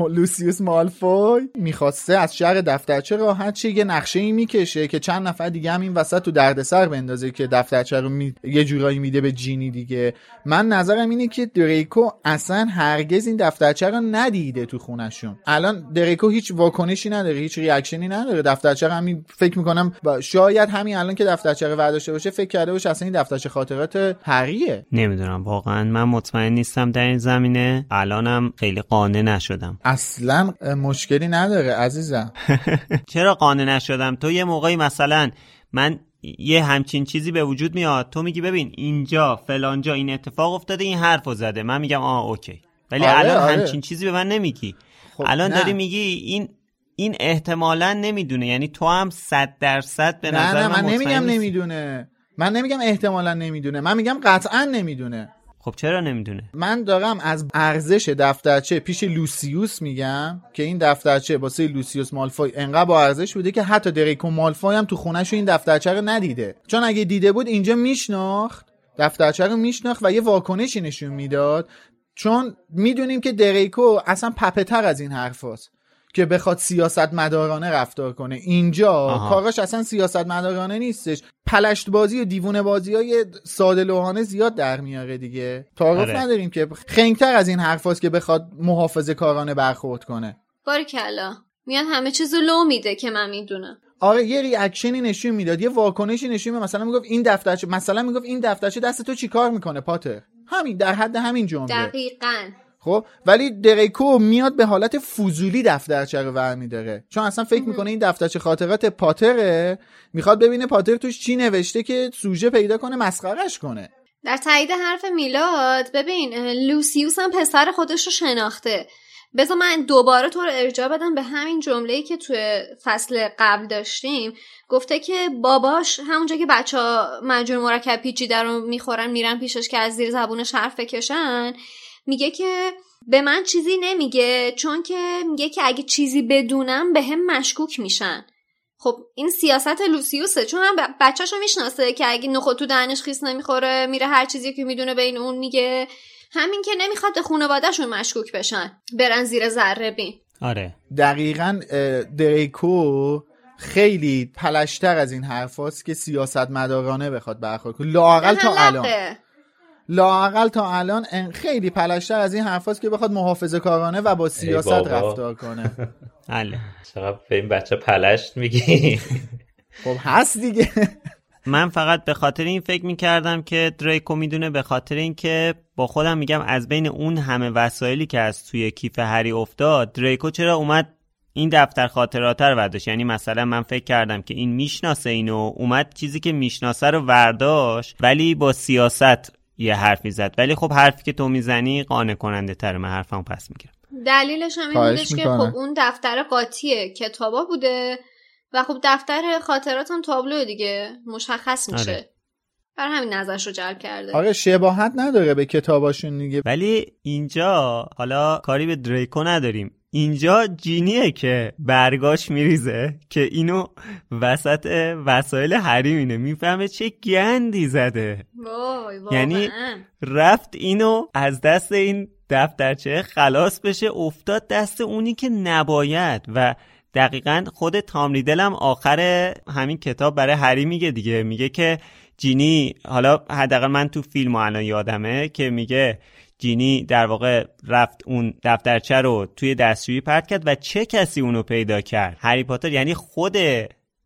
S5: لوسیوس مالفوی می‌خواسته از شر دفترچه راحت شه یه نقشه ای می‌کشه که چند نفر دیگه هم این وسط تو دردسر بندازه که دفترچه رو می... یه جورایی میده به جینی دیگه. من نظرم اینه که دریکو اصلا هرگز این دفترچه رو ندیده تو خونشون الان دریکو هیچ واکنشی نداره هیچ reaction ی نداره. دفترچه همین فکر می‌کنم شاید همین الان که دفترچه رو برداشته باشه فکر کرده باشه اصلا این دفترچه خاطرات هریه
S1: نمی‌دونم واقعا من مطمئن نیستم در این زمینه. الانم خیلی قانع نشدم.
S5: اصلا مشکلی نداره عزیزم.
S1: چرا قانع نشدم؟ تو یه موقعی مثلا من یه همچین چیزی به وجود میاد تو میگی ببین اینجا فلانجا این اتفاق افتاده این حرفو زده. من میگم آه اوکی. ولی آره، الان آره. همچین چیزی به من نمیگی. خب الان نه. داری میگی این این احتمالا نمی‌دونه. یعنی تو هم صد درصد به نظر
S5: نه من, من نمیگم نمی‌دونه. من نمیگم احتمالا نمی‌دونه. من میگم قطعا نمی‌دونه.
S1: خب چرا نمی‌دونه؟
S5: من دارم از ارزش دفترچه پیش لوسیوس میگم که این دفترچه واسه لوسیوس مالفوی انقدر با ارزش بوده که حتی دریکو مالفوی هم تو خونهشو این دفترچه رو ندیده. چون اگه دیده بود اینجا میشناخت دفترچه رو میشناخت و یه واکنشی نشون می‌داد. چون می‌دونیم که دریکو اصلا پپتر از این حرف که بخواد سیاست مدارانه رفتار کنه. اینجا آها. کاراش اصلا سیاست مدارانه نیستش. پلشت بازی و دیوونه بازی های ساده لوحانه زیاد در میاره دیگه. تعارف آره. نداریم که خنگتر از این حرفاست که بخواد محافظه کارانه برخورد کنه.
S2: کلا میاد همه چیزو لو میده که من می‌دونم.
S5: آره یه ریاکشنی نشون می‌داد یه واکنشی نشون می‌داد. مثلا می‌گفت این دفترچه مثلا می‌گفت این دفترچه دست تو چیکار می‌کنه پاتر؟ همین در حد همین جمله.
S2: دقیقاً.
S5: خب ولی دریکو میاد به حالت فضولی دفترچه رو ورمیداره چون اصلا فکر می‌کنه این دفترچه خاطرات پاتره می‌خواد ببینه پاتر توش چی نوشته که سوژه پیدا کنه مسخرش کنه.
S2: در تایید حرف میلاد ببین لوسیوس هم پسر خودش رو شناخته. بذار من دوباره تو رو ارجاع بدم به همین جمله که توی فصل قبل داشتیم. گفته که باباش همونجا که بچه ها مجموع مرکب پیچیده رو می‌خورن میرن پیشش که از زیر زبونش حرف بکشن میگه که به من چیزی نمیگه چون که میگه که اگه چیزی بدونم به هم مشکوک میشن. خب این سیاست لوسیوسه چون هم بچهشو می‌شناسه که اگه نخود تو دهنش خیس نمی‌خوره میره هر چیزی که می‌دونه بین اون میگه. همین که نمی‌خواد به خانوادهشون مشکوک بشن برن زیر ذره بین.
S1: آره.
S5: دقیقا دریکو خیلی پلشتر از این حرفاست که سیاست مدارانه بخواد برخورد کنه. لاقل تا الان. لاقل تا الان خیلی پلشتر از این حرفاست که بخواد محافظه کارانه و با سیاست رفتار کنه.
S3: بله. چقدر به این بچه پلشت میگی؟
S5: خب هست دیگه.
S1: من فقط به خاطر این فکر می‌کردم که دریکو می‌دونه به خاطر اینکه با خودم میگم از بین اون همه وسایلی که از توی کیف هری افتاد دریکو چرا اومد این دفتر خاطرات رو برداشت یعنی مثلا من فکر کردم که این می‌شناسه اینو اومد چیزی که می‌شناسه رو ورداشت ولی با سیاست یه حرفی زد ولی خب حرفی که تو می‌زنی قانع کننده تر من حرفمو پس می‌گیرم.
S2: دلیلش هم این بودش که خب اون دفتر قاطی کتابا بوده و خب دفتر خاطرات هم تابلو دیگه. مشخص میشه. آره. بر همین نظرش رو جلب کرده.
S5: آره شباهت نداره به کتاباشون دیگه.
S1: ولی اینجا حالا کاری به دریکو نداریم. اینجا جینیه که برگاش میریزه که اینو وسط وسایل حریمینه می‌فهمه چه گندی زده.
S2: وای
S1: یعنی رفت اینو از دست این دفترچه خلاص بشه افتاد دست اونی که نباید. و دقیقا خود تام ریدل هم آخر همین کتاب برای هری میگه دیگه. میگه که جینی حالا حداقل من تو فیلم الان یادمه که میگه جینی در واقع رفت اون دفترچه رو توی دستشویی پرت کرد و چه کسی اونو پیدا کرد؟ هری پاتر یعنی خود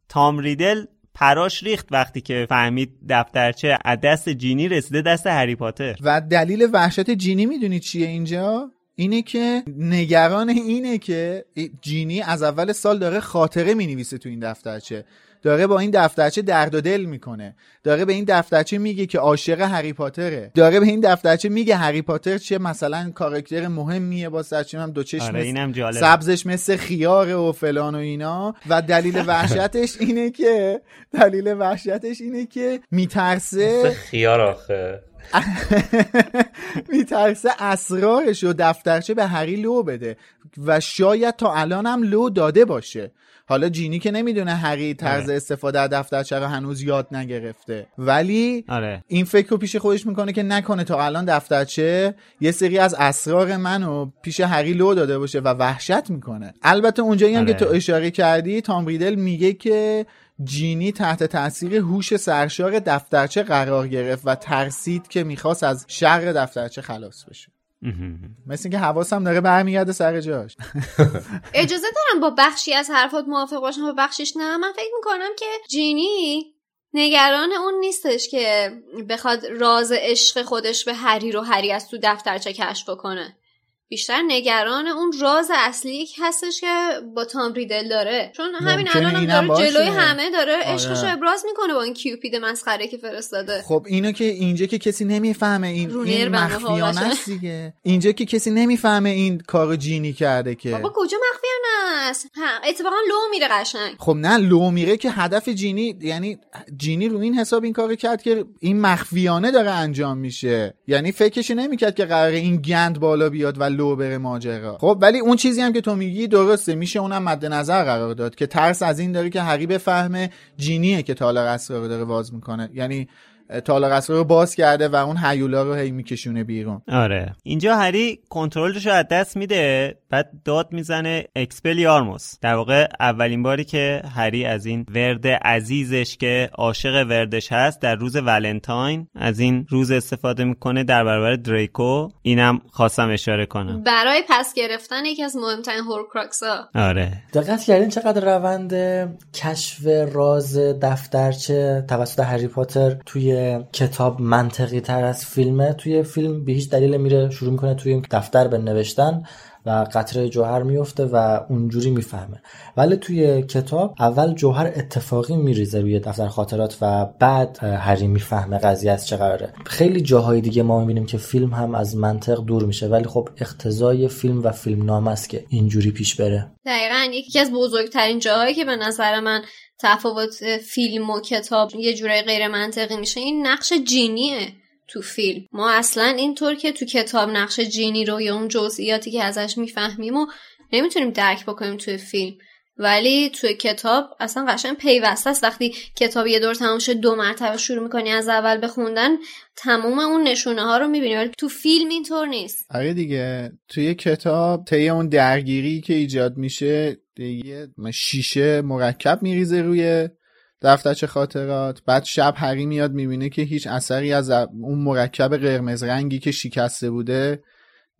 S1: تام ریدل پراش ریخت وقتی که فهمید دفترچه از دست جینی رسیده دست هری پاتر.
S5: و دلیل وحشت جینی می‌دونی چیه اینجا؟ اینه که نگران اینه که جینی از اول سال داره خاطره می‌نویسه تو این دفترچه. داره با این دفترچه درد و دل می‌کنه. داره به این دفترچه میگه که عاشق هری پاتره. داره به این دفترچه میگه هری پاتر چه مثلا کاراکتر مهمیه با سرچین هم دو چشم
S1: آره
S5: سبزش مثل خیاره و فلان و اینا. و دلیل وحشتش اینه که دلیل وحشتش اینه که میترسه
S3: خیار آخه.
S5: میترسه اسرارش و دفترچه به هری لو بده. و شاید تا الان هم لو داده باشه. حالا جینی که نمی‌دونه هری طرز آره. استفاده از دفترچه رو هنوز یاد نگرفته ولی
S1: آره.
S5: این فکر رو پیش خودش می‌کنه که نکنه تا الان دفترچه یه سری از اسرار منو پیش هری لو داده باشه و وحشت می‌کنه البته اونجایی هم که تو آره. اشاره کردی تام ریدل میگه که جینی تحت تاثیر هوش سرشار دفترچه قرار گرفت و ترسید که می‌خواست از شر دفترچه خلاص بشه مثل اینکه حواسم داره برمیگرده سر جاش.
S2: اجازه دارم با بخشی از حرفات موافق باشم با بخشیش نه. من فکر می‌کنم که جینی نگران اون نیستش که بخواد راز عشق خودش به هری رو هری از تو دفترچه کشف کنه بیشتر نگران اون راز اصلی هستش که با تام ریدل داره. چون همین الان هم داره جلوی همه داره آره. عشقش ابراز می‌کنه با این کیوپید مسخره که فرستاده.
S5: خب اینو که اینجا که کسی نمی‌فهمه این این مخفیانه است دیگه. اینجا که کسی نمی‌فهمه این کارو جینی کرده که.
S2: بابا کجا مخفیانه است؟ اتفاقا لو میره قشنگ.
S5: خب نه لو میره که هدف جینی یعنی جینی رو این حساب این کارو کرد که این مخفیانه داره انجام میشه. یعنی فکرش نمی‌کرد که قرار این گند بالا بیاد و لو بره ماجرا. خب ولی اون چیزی هم که تو میگی درسته. میشه اونم مد نظر قرار داد که ترس از این داره که هری بفهمه جینیه که تالار اسرار داره باز می‌کنه. یعنی تالار اسرار رو باز کرده و اون هیولا رو هی میکشونه بیرون.
S1: آره. اینجا هری کنترلش رو از دست میده بعد داد می‌زنه اکسپلیارموس در واقع اولین باری که هری از این ورد عزیزش که عاشق وردش هست در روز ولنتاین از این روز استفاده می‌کنه در برابر دریکو. اینم خواستم اشاره کنم.
S2: برای پس گرفتن یکی از مهمترین هورکراکس ها
S1: آره.
S4: دقت کردین چقدر روند کشف راز دفترچه توسط هری پاتر توی کتاب منطقی تر از فیلمه توی فیلم به هیچ دلیل میره شروع می‌کنه توی دفتر به نوشتن و قطره جوهر میفته و اونجوری می‌فهمه. ولی توی کتاب اول جوهر اتفاقی میریزه روی دفتر خاطرات و بعد هری می‌فهمه قضیه از چه قراره. خیلی جاهای دیگه ما می‌بینیم که فیلم هم از منطق دور میشه ولی خب اقتضای فیلم و فیلم نام است که اینجوری پیش بره.
S2: دقیقا یکی از بزرگترین جاهایی که به نظر من تفاوت فیلم و کتاب یه جورای غیر منطقی میشه. این نقش جینیه تو فیلم. ما اصلا اینطور که تو کتاب نقش جینی رو یا اون جزئیاتی که ازش می‌فهمیم و نمی‌تونیم درک بکنیم توی فیلم. ولی توی کتاب اصلا قشنگ پیوسته است. وقتی کتاب یه دور تمام شد دو مرتبه شروع می‌کنی از اول بخوندن تموم اون نشونه ها رو می‌بینی ولی تو فیلم اینطور نیست.
S5: آره دیگه. توی کتاب طی اون درگیری که ایجاد میشه یه شیشه مرکب میریزه روی دفترچه خاطرات. بعد شب هری میاد می‌بینه که هیچ اثری از اون مرکب قرمز رنگی که شکسته بوده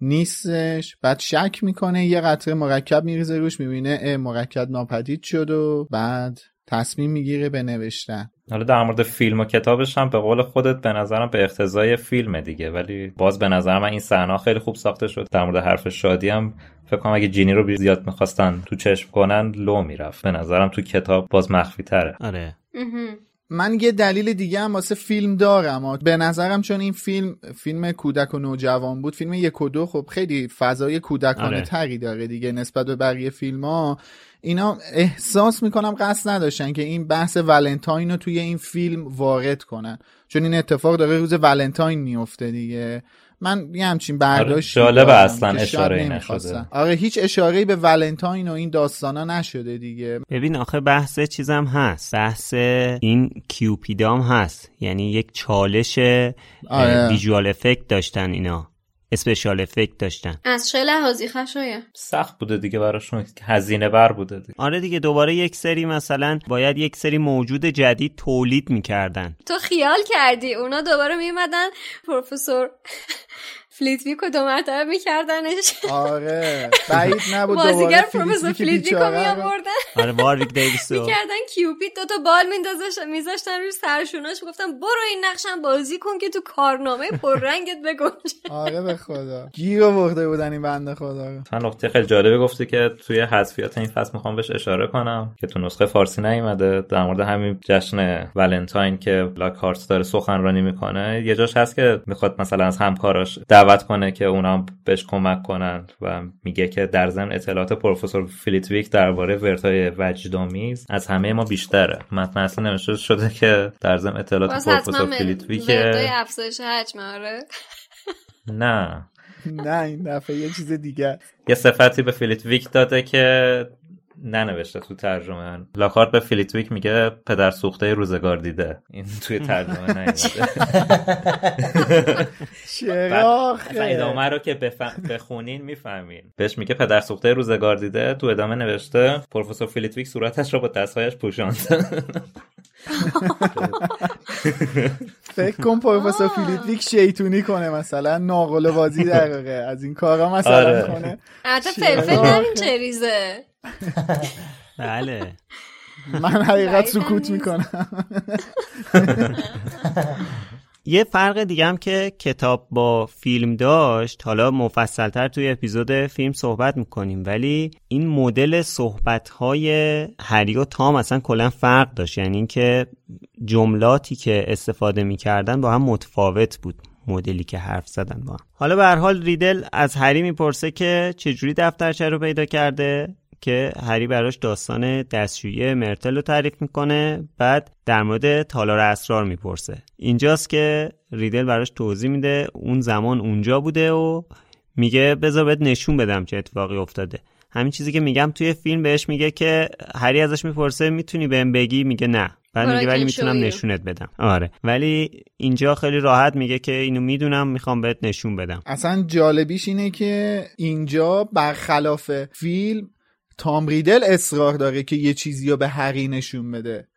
S5: نیستش. بعد شک می‌کنه یه قطره مرکب میریزه روش می‌بینه مرکب ناپدید شد و بعد تصمیم می‌گیره به نوشتن.
S3: حالا در مورد فیلم و کتابش هم به قول خودت به نظرم به اقتضای فیلم دیگه ولی باز به نظر من این صحنه خیلی خوب ساخته شد. در مورد حرف شادی هم فکر کنم اگه جینی رو زیاد می‌خواستن تو چشم کنن لو می‌رفت. به نظرم تو کتاب باز مخفی تره.
S1: آره.
S5: من یه دلیل دیگه هم واسه فیلم دارم. به نظرم چون این فیلم فیلم کودک و نوجوان بود فیلم یک و دو خب خیلی فضای کودکانه آره. تری داره دیگه نسبت به بقیه فیلم ها اینا احساس می‌کنم قصد نداشتن که این بحث ولنتاین رو توی این فیلم وارد کنن. چون این اتفاق داره روز ولنتاین میفته دیگه. من یه همچین برداشت
S3: آره جالب اصلا اشاره نشده.
S5: آره هیچ اشاره به ولنتاین و این داستانا نشده دیگه.
S1: ببین آخه بحث چیزم هست. بحث این کیوپیدام هست. یعنی یک چالش آره. ویژوال افکت داشتن اینا. اسپشیال افکت داشتن.
S2: از چه لحاظی خشایه
S3: سخت بوده دیگه براشون. هزینه بر بوده دیگه.
S1: آره دیگه دوباره یک سری مثلا باید یک سری موجود جدید تولید می‌کردن.
S2: تو خیال کردی؟ اونا دوباره میمدن پروفسور. فلیتویکو دو مرتبه میکردنش.
S5: آره. بعید نبود دوباره
S2: پروفسور فلیتویکو میآوردن.
S1: آره وارویک دیویس
S2: می‌کردن کیوپید دو تا بال میندازش میذاشتن روی سرشونه‌هاش. گفتم برو این نقشم بازی کن که تو کارنامه پررنگت بگنجه
S5: آره به خدا. گیر آورده بودن این بنده خدا
S3: چند نکته خیلی جالبه گفتی که توی حذفیات این فصل می‌خوام بهش اشاره کنم که تو نسخه فارسی نیومده. در مورد همین جشن ولنتاین که لاکارت داره سخنرانی می‌کنه یه جاش هست که می‌خواد مثلا از همکاراش دعوت کنه که اونا بهش کمک کنن و میگه که در ضمن اطلاعات پروفسور فلیتویک درباره وردای وجدآمیز از همه ما بیشتره. متن اصلا نوشته شده که در ضمن اطلاعات پروفسور فلیتویک
S2: افزایش حجم آره.
S3: نه.
S5: نه این دفعه یه چیز دیگه
S3: یه صفتی به فلیتویک داده که ننوشته تو ترجمه. لاکارت به فلیتویک میگه پدر سوخته روزگار دیده. این توی ترجمه نیومده.
S5: چرا
S3: ادامه رو که بخونین می‌فهمین. بهش میگه پدر سوخته روزگار دیده. تو ادامه نوشته پروفسور فلیتویک صورتش رو با دستهایش پوشاند.
S5: فکر کن پروفسور فلیتویک شیطونی کنه مثلا ناقلا بازی دقیقه. از این کارا مثلا آره. کنه.
S2: حتی فلفل نبین چه ریزه.
S1: بله.
S5: من حقیقت سکوت می‌کنم.
S1: یه فرق دیگه هم که کتاب با فیلم داشت حالا مفصلتر توی اپیزود فیلم صحبت می‌کنیم ولی این مدل صحبت های هری و تام اصلا کلا فرق داشت. یعنی اینکه جملاتی که استفاده می‌کردن با هم متفاوت بود مدلی که حرف زدن با هم. حالا به هر حال ریدل از هری می‌پرسه که چجوری دفترچه رو پیدا کرده؟ که هری براش داستان دستشویی مرتل رو تعریف می‌کنه بعد در مورد تالار اسرار می‌پرسه. اینجاست که ریدل براش توضیح میده اون زمان اونجا بوده و میگه بذار بهت نشون بدم چه اتفاقی افتاده. همین چیزی که میگم توی فیلم بهش میگه که هری ازش می‌پرسه می‌تونی بهم بگی؟ میگه نه. بعد میگه ولی می‌تونم نشونت بدم. آره. ولی اینجا خیلی راحت میگه که اینو می‌دونم می‌خوام بهت نشون بدم.
S5: اصلا جالبیش اینه که اینجا برخلاف فیلم تام ریدل اصرار داره که یه چیزی رو به هری نشون بده.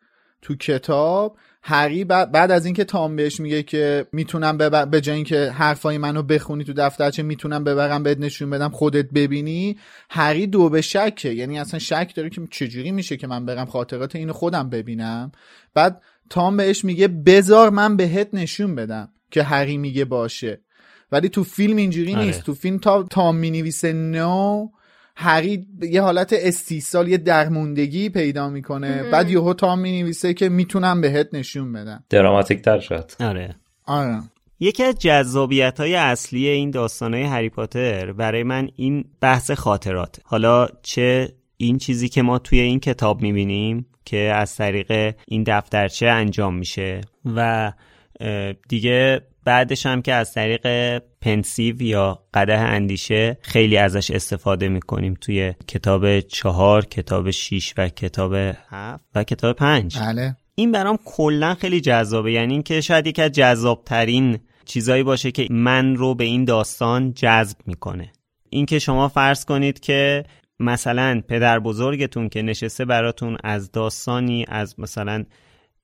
S5: تو کتاب هری بعد از اینکه تام بهش میگه که می‌تونم ببر... به جای اینکه حرفای منو بخونی تو دفترچه می‌تونم ببرم بهت نشون بدم خودت ببینی هری دو به شکه. یعنی اصلا شک داره که چجوری میشه که من برم خاطرات اینو خودم ببینم. بعد تام بهش میگه بزار من بهت نشون بدم که هری میگه باشه. ولی تو فیلم اینجوری آره. نیست. تو فیلم تا تام می‌نویسه نو هری یه حالت استیصال یه درموندگی پیدا می‌کنه. بعد یهو تام می‌نویسه که می‌تونم بهت نشون بدم.
S3: دراماتیک تر شد
S1: آره.
S5: آره.
S1: یکی از جذابیت های اصلی این داستان های هری پاتر برای من این بحث خاطرات. حالا چه این چیزی که ما توی این کتاب می‌بینیم که از طریق این دفترچه انجام میشه و دیگه بعدش هم که از طریق پنسیو یا قده اندیشه خیلی ازش استفاده می‌کنیم توی کتاب چهار کتاب شیش و کتاب هفت و کتاب پنج.
S5: بله.
S1: این برام کلا خیلی جذابه. یعنی اینکه شاید یکی از جذابترین چیزایی باشه که من رو به این داستان جذب می‌کنه. اینکه شما فرض کنید که مثلا پدر بزرگتون که نشسته براتون از داستانی از مثلا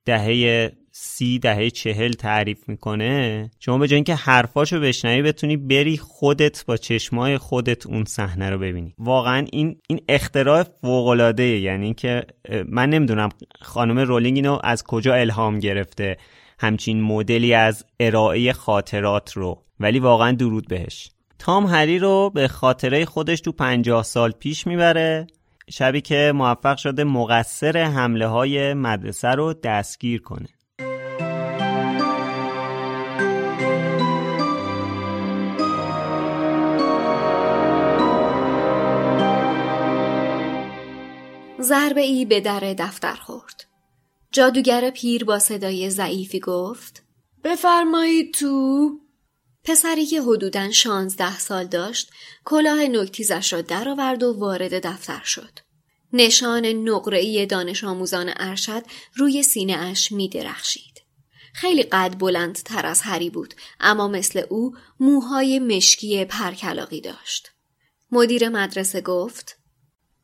S1: دهه سی دهه چهل تعریف می‌کنه. شما به جای اینکه حرفاشو بشنوی بتونی بری خودت با چشمای خودت اون صحنه رو ببینی. واقعا این این اختراع فوق العاده یعنی که من نمی‌دونم خانم رولینگ اینو از کجا الهام گرفته. همچین مدلی از ارائه خاطرات رو. ولی واقعا درود بهش. تام هری رو به خاطره خودش تو پنجاه سال پیش می‌بره. شبی که موفق شده مقصر حمله های مدرسه رو دستگیر کنه.
S2: ضربه ای به در دفتر خورد. جادوگر پیر با صدای ضعیفی گفت بفرمایید تو پسری که حدوداً شانزده سال داشت کلاه نکتیزش را درآورد و وارد دفتر شد. نشان نقره‌ای دانش آموزان ارشد روی سینه اش می درخشید. خیلی قد بلند تر از هری بود اما مثل او موهای مشکی پرکلاقی داشت. مدیر مدرسه گفت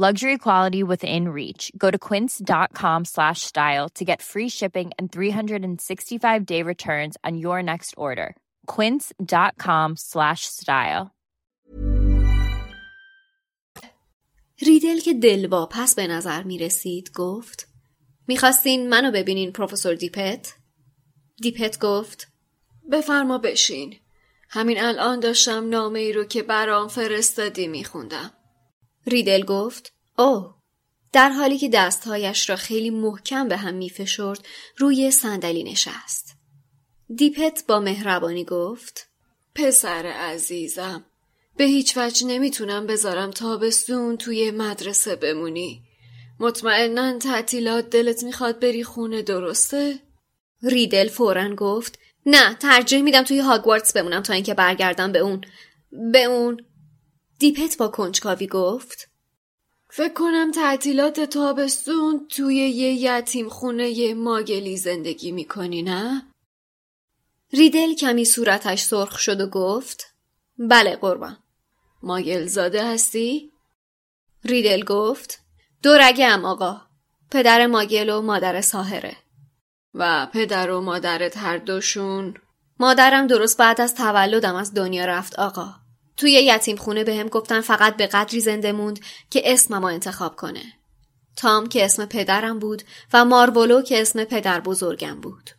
S10: Luxury quality within reach. Go to quince.com slash style to get free shipping and 365-day returns on your next order. quince.com slash style
S2: ریدل که دلواپس به نظر می رسید گفت می‌خواستین منو ببینین پروفسور دیپت؟ دیپت گفت بفرما بشین همین الان داشتم نامه ای رو که برام فرستادی میخوندم ریدل گفت اوه در حالی که دستهایش را خیلی محکم به هم میفشرد روی صندلی نشست دیپت با مهربانی گفت پسر عزیزم به هیچ وجه نمی‌تونم بذارم تابستون توی مدرسه بمونی. مطمئنا تعطیلات دلت می‌خواد بری خونه درسته؟ ریدل فورا گفت نه ترجیح میدم توی هاگوارتس بمونم تا اینکه برگردم به اون به اون دیپت با کنجکاوی گفت. فکر کنم تعطیلات تابستون توی یه یتیم خونه ماگلی زندگی می‌کنی نه؟ ریدل کمی صورتش سرخ شد و گفت. بله قربان. ماگل زاده هستی؟ ریدل گفت. دورگم آقا. پدر ماگل و مادر ساهره. و پدر و مادرت هر دوشون؟ مادرم درست بعد از تولدم از دنیا رفت آقا. توی یتیم خونه به هم گفتن فقط به قدری زنده موند که اسمم انتخاب کنه تام که اسم پدرم بود و مارولو که اسم پدر بزرگم بود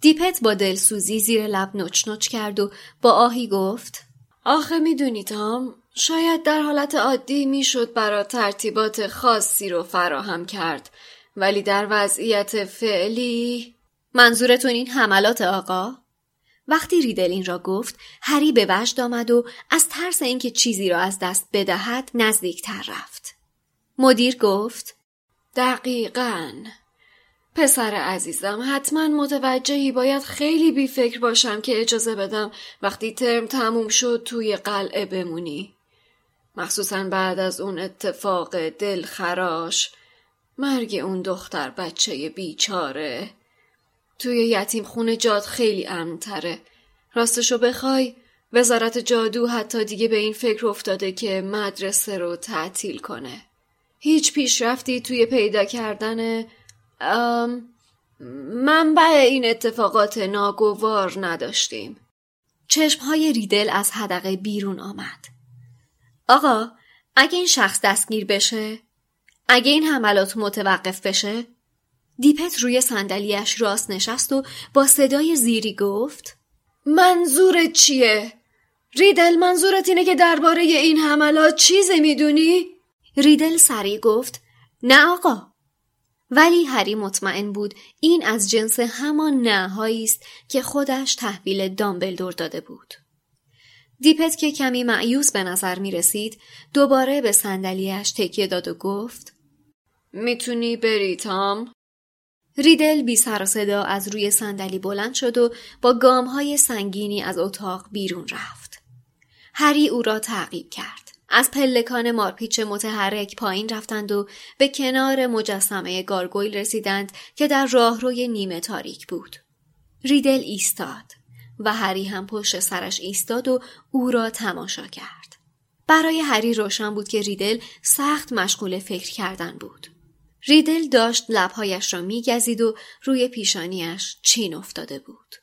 S2: دیپت با دلسوزی زیر لب نچ نچ کرد و با آهی گفت آخه می‌دونی تام شاید در حالت عادی می‌شد برا ترتیبات خاصی رو فراهم کرد ولی در وضعیت فعلی منظورتون این حملات آقا؟ وقتی ریدل این را گفت هری به وجد آمد و از ترس اینکه چیزی را از دست بدهد نزدیکتر رفت. مدیر گفت دقیقاً. پسر عزیزم حتما متوجهی باید خیلی بی فکر باشم که اجازه بدم وقتی ترم تموم شد توی قلعه بمونی. مخصوصا بعد از اون اتفاق دلخراش. مرگ اون دختر بچه بیچاره. توی یتیم خونه جاد خیلی امنتره. راستشو بخوای وزارت جادو حتی دیگه به این فکر افتاده که مدرسه رو تعطیل کنه. هیچ پیشرفتی توی پیدا کردن منبع این اتفاقات ناگوار نداشتیم. چشمهای ریدل از حدقه بیرون آمد. آقا اگه این شخص دستگیر بشه اگه این حملات متوقف بشه دیپت روی صندلیاش راست نشست و با صدای زیری گفت منظورت چیه؟ ریدل منظورت اینه که درباره این حملات چیزی می‌دونی؟ ریدل سریع گفت نه آقا ولی هری مطمئن بود این از جنس همان نهایی است که خودش تحویل دامبلدور داده بود. دیپت که کمی معیوز به نظر می رسید دوباره به صندلیاش تکیه داد و گفت می‌تونی بری تام؟ ریدل بی سر و صدا از روی صندلی بلند شد و با گام های سنگینی از اتاق بیرون رفت. هری او را تعقیب کرد. از پلکان مارپیچ متحرک پایین رفتند و به کنار مجسمه گارگویل رسیدند که در راهروی نیمه تاریک بود. ریدل ایستاد و هری هم پشت سرش ایستاد و او را تماشا کرد. برای هری روشن بود که ریدل سخت مشغول فکر کردن بود. ریدل داشت لبهایش را میگزید و روی پیشانیش چین افتاده بود.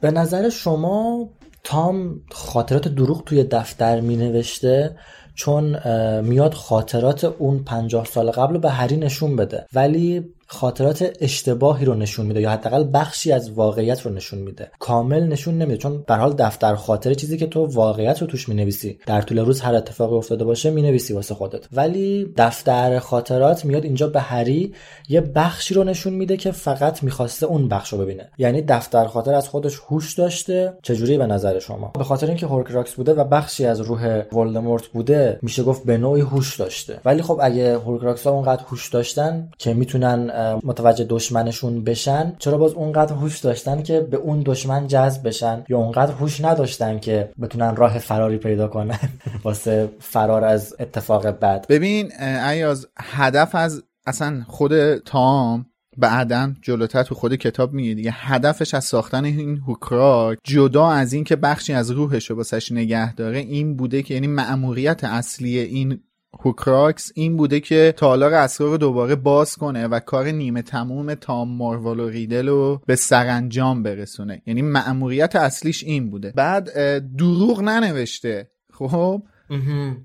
S4: به نظر شما تام خاطرات دروغ توی دفتر می نوشته چون میاد خاطرات اون پنجاه سال قبل رو به هری نشون بده ولی خاطرات اشتباهی رو نشون میده یا حداقل بخشی از واقعیت رو نشون میده. کامل نشون نمیده چون در حال دفتر خاطره چیزی که تو واقعیت رو توش می‌نویسی. در طول روز هر اتفاقی افتاده باشه می‌نویسی واسه خودت. ولی دفتر خاطرات میاد اینجا به هری یه بخشی رو نشون میده که فقط می‌خواسته اون بخش رو ببینه. یعنی دفتر خاطرات خودش هوش داشته. چجوری به نظر شما؟ به خاطر اینکه هورکراکس بوده و بخشی از روح ولدمورت بوده میشه گفت به نوعی هوش داشته. ولی خب اگه هورکراکس ها اونقدر هوش داشتن که می‌تونن متوجه دشمنشون بشن چرا باز اونقدر هوش داشتن که به اون دشمن جذب بشن یا اونقدر هوش نداشتن که بتونن راه فراری پیدا کنن؟ واسه فرار از اتفاق بد
S5: ببین ایاز هدف از اصلا خود تام بعدا جلوتر تو خود کتاب میگه دیگه. هدفش از ساختن این هوکراک جدا از این که بخشی از روحش رو واسش نگه داره این بوده که یعنی مأموریت اصلی این هوکراکس این بوده که تالار اسرار رو دوباره باز کنه و کار نیمه تموم تام مارول و ریدل رو به سرانجام برسونه. یعنی مأموریت اصلیش این بوده. بعد دروغ ننوشته. خب؟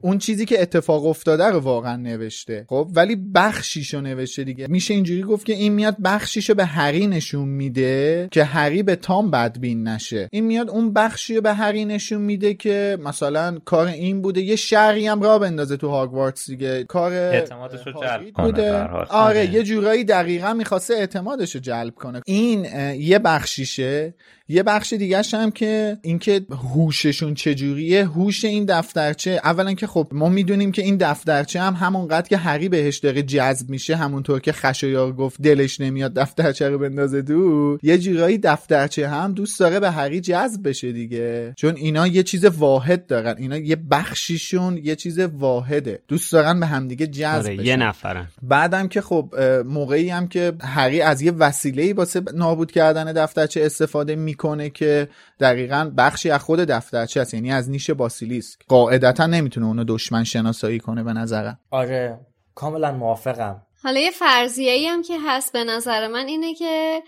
S5: اون چیزی که اتفاق افتاده رو واقعا نوشته. خب ولی بخشیشو نوشته دیگه. میشه اینجوری گفت که این میاد بخشیشو به هری نشون میده که هری به تام بدبین نشه. این میاد اون بخشی به هری نشون میده که مثلا کار این بوده. یه شهری هم را بندازه تو هاگوارتس دیگه. کار
S3: اعتمادش رو جلب
S5: بوده. آره یه جورایی دقیقا می‌خواسته اعتمادش رو جلب کنه. این یه بخشیشه. یه بخش دیگه هم که اینکه هوششون چجوریه هوش این دفترچه اولا که خب ما می‌دونیم که این دفترچه هم همونقدر که هری بهش داره جذب میشه همونطور که خشایار گفت دلش نمیاد دفترچه رو بندازه دو یه جورایی دفترچه هم دوست داره به هری جذب بشه دیگه. چون اینا یه چیز واحد دارن اینا یه بخشیشون یه چیز واحده. دوست دارن به همدیگه جذب آره،
S1: یه نفرن.
S5: بعدم که خب موقعی هم که هری از یه وسیله واسه نابود کردن دفترچه استفاده می می‌کنه که دقیقا بخشی از خود دفترچه است یعنی از نیش باسیلیسک. قاعدتا نمی‌تونه اونو دشمن شناسایی کنه به نظرم.
S4: آره کاملا موافقم.
S2: حالا یه فرضیه ای هم که هست به نظر من اینه که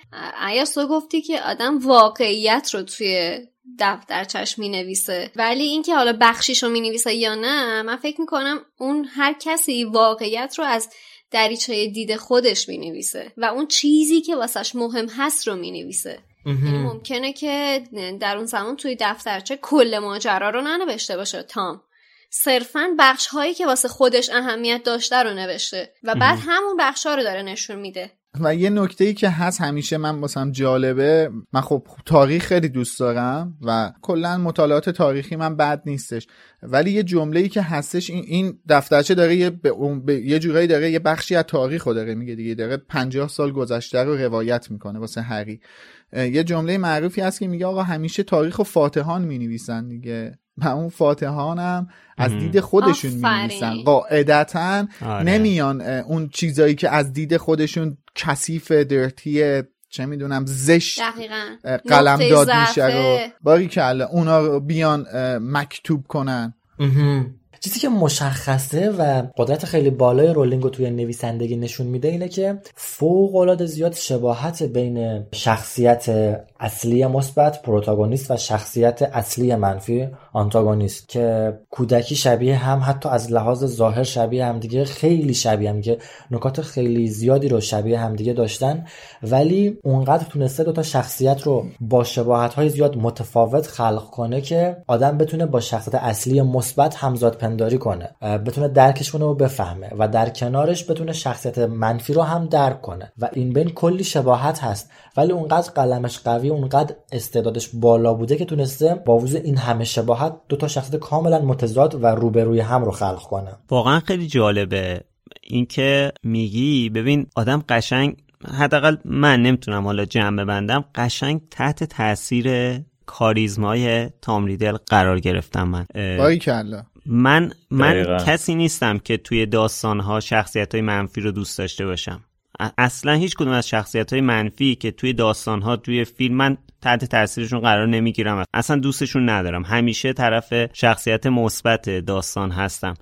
S2: ایاس تو گفتی که آدم واقعیت رو توی دفترچش می نویسه ولی اینکه حالا بخشیش رو می نویسه یا نه من فکر می‌کنم اون هر کسی واقعیت رو از دریچه دید خودش می نویسه و اون چیزی که واسش مهم هست رو می نویسه یعنی ممکنه که در اون زمان توی دفترچه کل ماجرا رو ننوشته باشه تام. صرفا بخش هایی که واسه خودش اهمیت داشته رو نوشته و بعد همون بخش ها رو داره نشون میده.
S5: و یه نکته ای که هست همیشه من واسم جالبه من خب تاریخ خیلی دوست دارم و کلا مطالعات تاریخی من بد نیستش. ولی یه جمله ای که هستش این این دفترچه داره یه به, یه جورایی داره یه بخشی از تاریخ رو داره میگه دیگه داره 50 سال گذشته رو روایت می‌کنه واسه هری یه جمله معروفی هست که میگه آقا همیشه تاریخ و فاتحان می نویسن دیگه. و اون فاتحان هم از دید خودشون می نویسن قاعدتا آره. نمیان اون چیزایی که از دید خودشون کثیف درتی چه می‌دونم زشت قلم داد میشه رو. باری که اونا رو بیان مکتوب کنن.
S4: چیزی که مشخصه و قدرت خیلی بالای رولینگ رو توی نویسندگی نشون میده اینه که فوق العاده زیاد شباهت بین شخصیت اصلی مثبت پروتاگونیست و شخصیت اصلی منفی آنتاگونیست که کودکی شبیه هم حتی از لحاظ ظاهر شبیه هم دیگه خیلی شبیه هم که نکات خیلی زیادی رو شبیه هم دیگه داشتن. ولی اونقدر تونسته دوتا شخصیت رو با شباهت های زیاد متفاوت خلق کنه که آدم بتونه با شخصیت اصلی مثبت همزاد پنداری کنه بتونه درکش کنه و بفهمه و در کنارش بتونه شخصیت منفی رو هم درک کنه. و این بین کلی شباهت هست ولی اونقدر قلمش قوی اونقدر استعدادش بالا بوده که تونسته با وجود این همه شباهت دو تا شخصیت کاملا متضاد و روبروی هم رو خلق کنه.
S1: واقعا خیلی جالبه اینکه میگی ببین آدم قشنگ حداقل من نمی‌تونم حالا جمع ببندم قشنگ تحت تاثیر کاریزمای تام ریدل قرار گرفتم من.
S5: کلا
S1: من من کسی نیستم که توی داستانها شخصیت های منفی رو دوست داشته باشم. اصلا هیچ کدوم از شخصیت های منفی که توی داستان ها توی فیلم من تحت تاثیرشون قرار نمی‌گیرم. اصلا دوستشون ندارم. همیشه طرف شخصیت مثبت داستان هستم.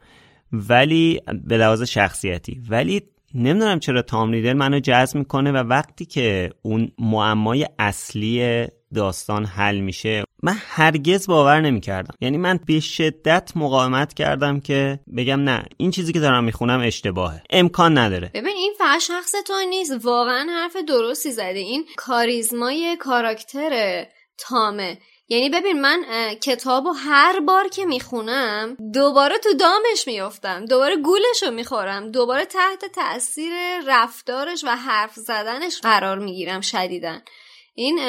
S1: ولی به لحاظ شخصیتی. ولی نمی‌دونم چرا تام ریدل منو جذب می‌کنه و وقتی که اون معمای اصلی داستان حل میشه. من هرگز باور نمی‌کردم. یعنی من به شدت مقاومت کردم که بگم نه این چیزی که دارم می‌خونم اشتباهه. امکان نداره.
S2: ببین این فقط شخص تو نیست. واقعا حرف درستی زده. این کاریزمای کاراکتر تامه. یعنی ببین من کتابو هر بار که می‌خونم دوباره تو دامش میفتم دوباره گولش رو می‌خورم. دوباره تحت تاثیر رفتارش و حرف زدنش قرار می‌گیرم شدیدن این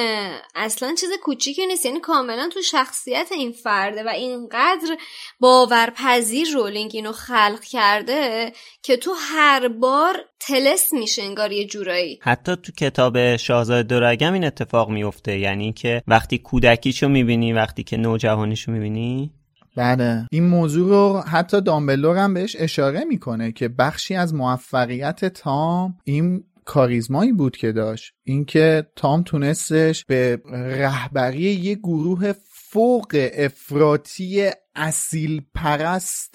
S2: اصلا چیز کوچیکی نیست. یعنی کاملا تو شخصیت این فرده و اینقدر باورپذیر رولینگ اینو خلق کرده که تو هر بار تلس میشه انگار یه جورایی.
S1: حتی تو کتاب شاهزاده دورگم این اتفاق میفته یعنی که وقتی کودکیشو می‌بینی وقتی که نوجوانیشو می‌بینی؟
S5: بله. این موضوع رو حتی دامبلور هم بهش اشاره می‌کنه که بخشی از موفقیت تام این کاریزمایی بود که داشت. اینکه تام تونستش به رهبری یه گروه فوق افراطی اصیل پرست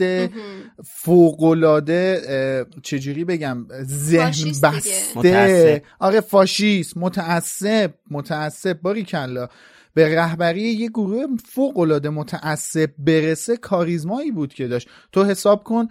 S5: فوقلاده چجوری بگم ذهن بسته. آره فاشیست متعصب متعصب. باری کلا به رهبری یه گروه فوق العاده متعصب برسه کاریزمایی بود که داشت. تو حساب کن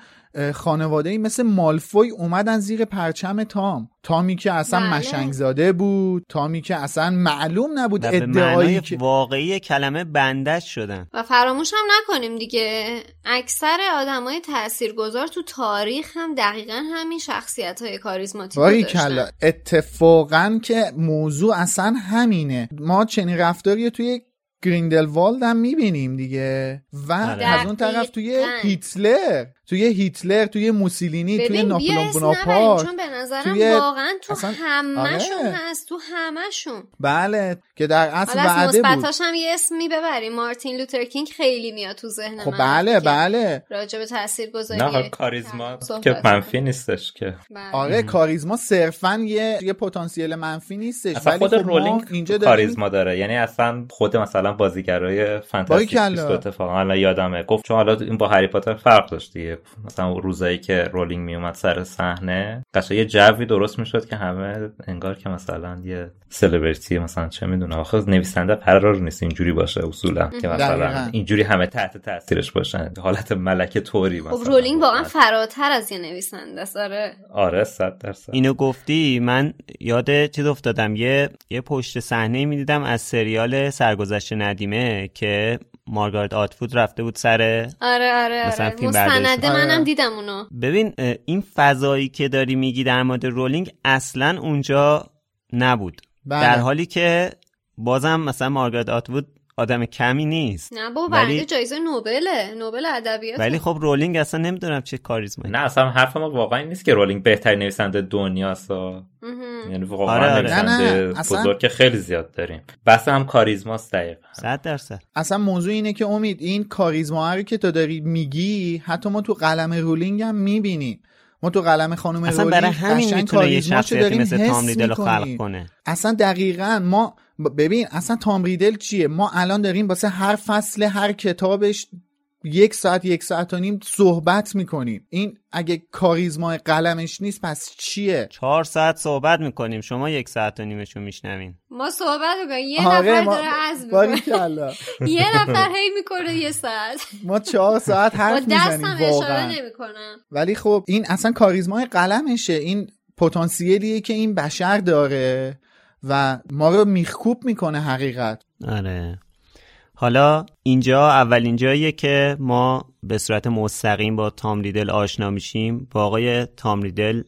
S5: خانواده ای مثل مالفوی اومدن زیر پرچم تام. تامی که اصلا بله. مشنگ زاده بود. تامی که اصلا معلوم نبود ادعایی که
S1: واقعی کلمه بندش شدن.
S2: و فراموش هم نکنیم دیگه. اکثر آدمای تاثیرگذار تو تاریخ هم دقیقا همین شخصیت های کاریزماتیک
S5: کلا اتفاقا که موضوع اصلا همینه. ما چنین رفتاری توی گریندلوالد هم می‌بینیم دیگه. و آره. از اون طرف توی هیتلر. توی هیتلر توی موسولینی توی ناپلون بناپارت
S2: چون به نظرم توی... واقعا تو همشون آره. هست تو همشون
S5: بله که در اصل وعده بود.
S2: هم یه اسمی ببریم مارتین لوتر کینگ خیلی میاد تو ذهن
S5: خب بله بله.
S2: راجع به تاثیرگذاری
S3: نه کاریزما که منفی نیستش که.
S5: بله. آره کاریزما صرفا یه یه پتانسیل منفی نیستش
S3: ولی خود خب رولینگ اینجا کاریزما داره. یعنی اصلا خود مثلا بازیگرای فانتاستیک اتفاقا یادمه. گفت چون حالا این با هری پاتر فرق داشت دیگه. مثلا روزایی که رولینگ میومد سر صحنه قشنگ یه جوی درست می‌شد که همه انگار که مثلا یه سلبریتی مثلا چه می‌دونم آخه نویسنده قرار نیست اینجوری باشه اصولا که مثلا اینجوری همه تحت تاثیرش باشن. حالت ملکه طوری
S2: مثلا. خب رولینگ واقعا فراتر از یه نویسنده آره
S3: آره 100 درصد.
S1: اینو گفتی؟ من یاد چیز افتادم. یه یه پشت صحنه می‌دیدم از سریال سرگذشت ندیمه که مارگارت آتفود رفته بود سر
S2: آره آره مثلا آره. فیلم منم آره. دیدم اونو
S1: ببین این فضایی که داری میگی در مورد رولینگ اصلا اونجا نبود بله. در حالی که بازم مثلا مارگارت آتفود آدم کمی نیست.
S2: نه بابا ولی... جایزه نوبله نوبل ادبیات
S1: ولی خب رولینگ اصلا نمی‌دونم چه کاریزمایی.
S3: نه اصلا حرف ما واقعا نیست که رولینگ بهترین نویسنده دنیاست یعنی واقعا آره آره. نویسنده بزرگ که خیلی زیاد داریم. بس هم کاریزماست دقیقا.
S1: صد درصد.
S5: اصلا موضوع اینه که امید این کاریزما رو که تو داری میگی حتی ما تو قلم رولینگ هم می‌بینیم. ما تو قلم خانم
S1: اصلا برای همین می‌تونه یه شخصیتی مثل تام ریدل خلق کنه.
S5: اصلا دقیقا ما ببین اصلا تام ریدل چیه؟ ما الان داریم واسه هر فصل هر کتابش یک ساعت یک ساعت و نیم صحبت می‌کنیم. این اگه کاریزمای قلمش نیست پس چیه؟
S1: چهار ساعت صحبت می‌کنیم. شما یک ساعت و نیمشو میشنویم
S2: ما صحبت می‌کنیم یه آره نفر داره از یه نفر هی می‌کنه یه ساعت.
S5: ما چهار ساعت حرف می‌زنیم واقعا.
S2: نمی‌کنم.
S5: ولی خب این اصلا کاریزمای قلمشه. این پتانسیلیه که این بشر داره. و ما رو میخکوب می‌کنه حقیقت.
S1: آره. حالا اینجا اولین جاییه که ما به صورت مستقیم با تام ریدل آشنا میشیم. با آقای تام ریدل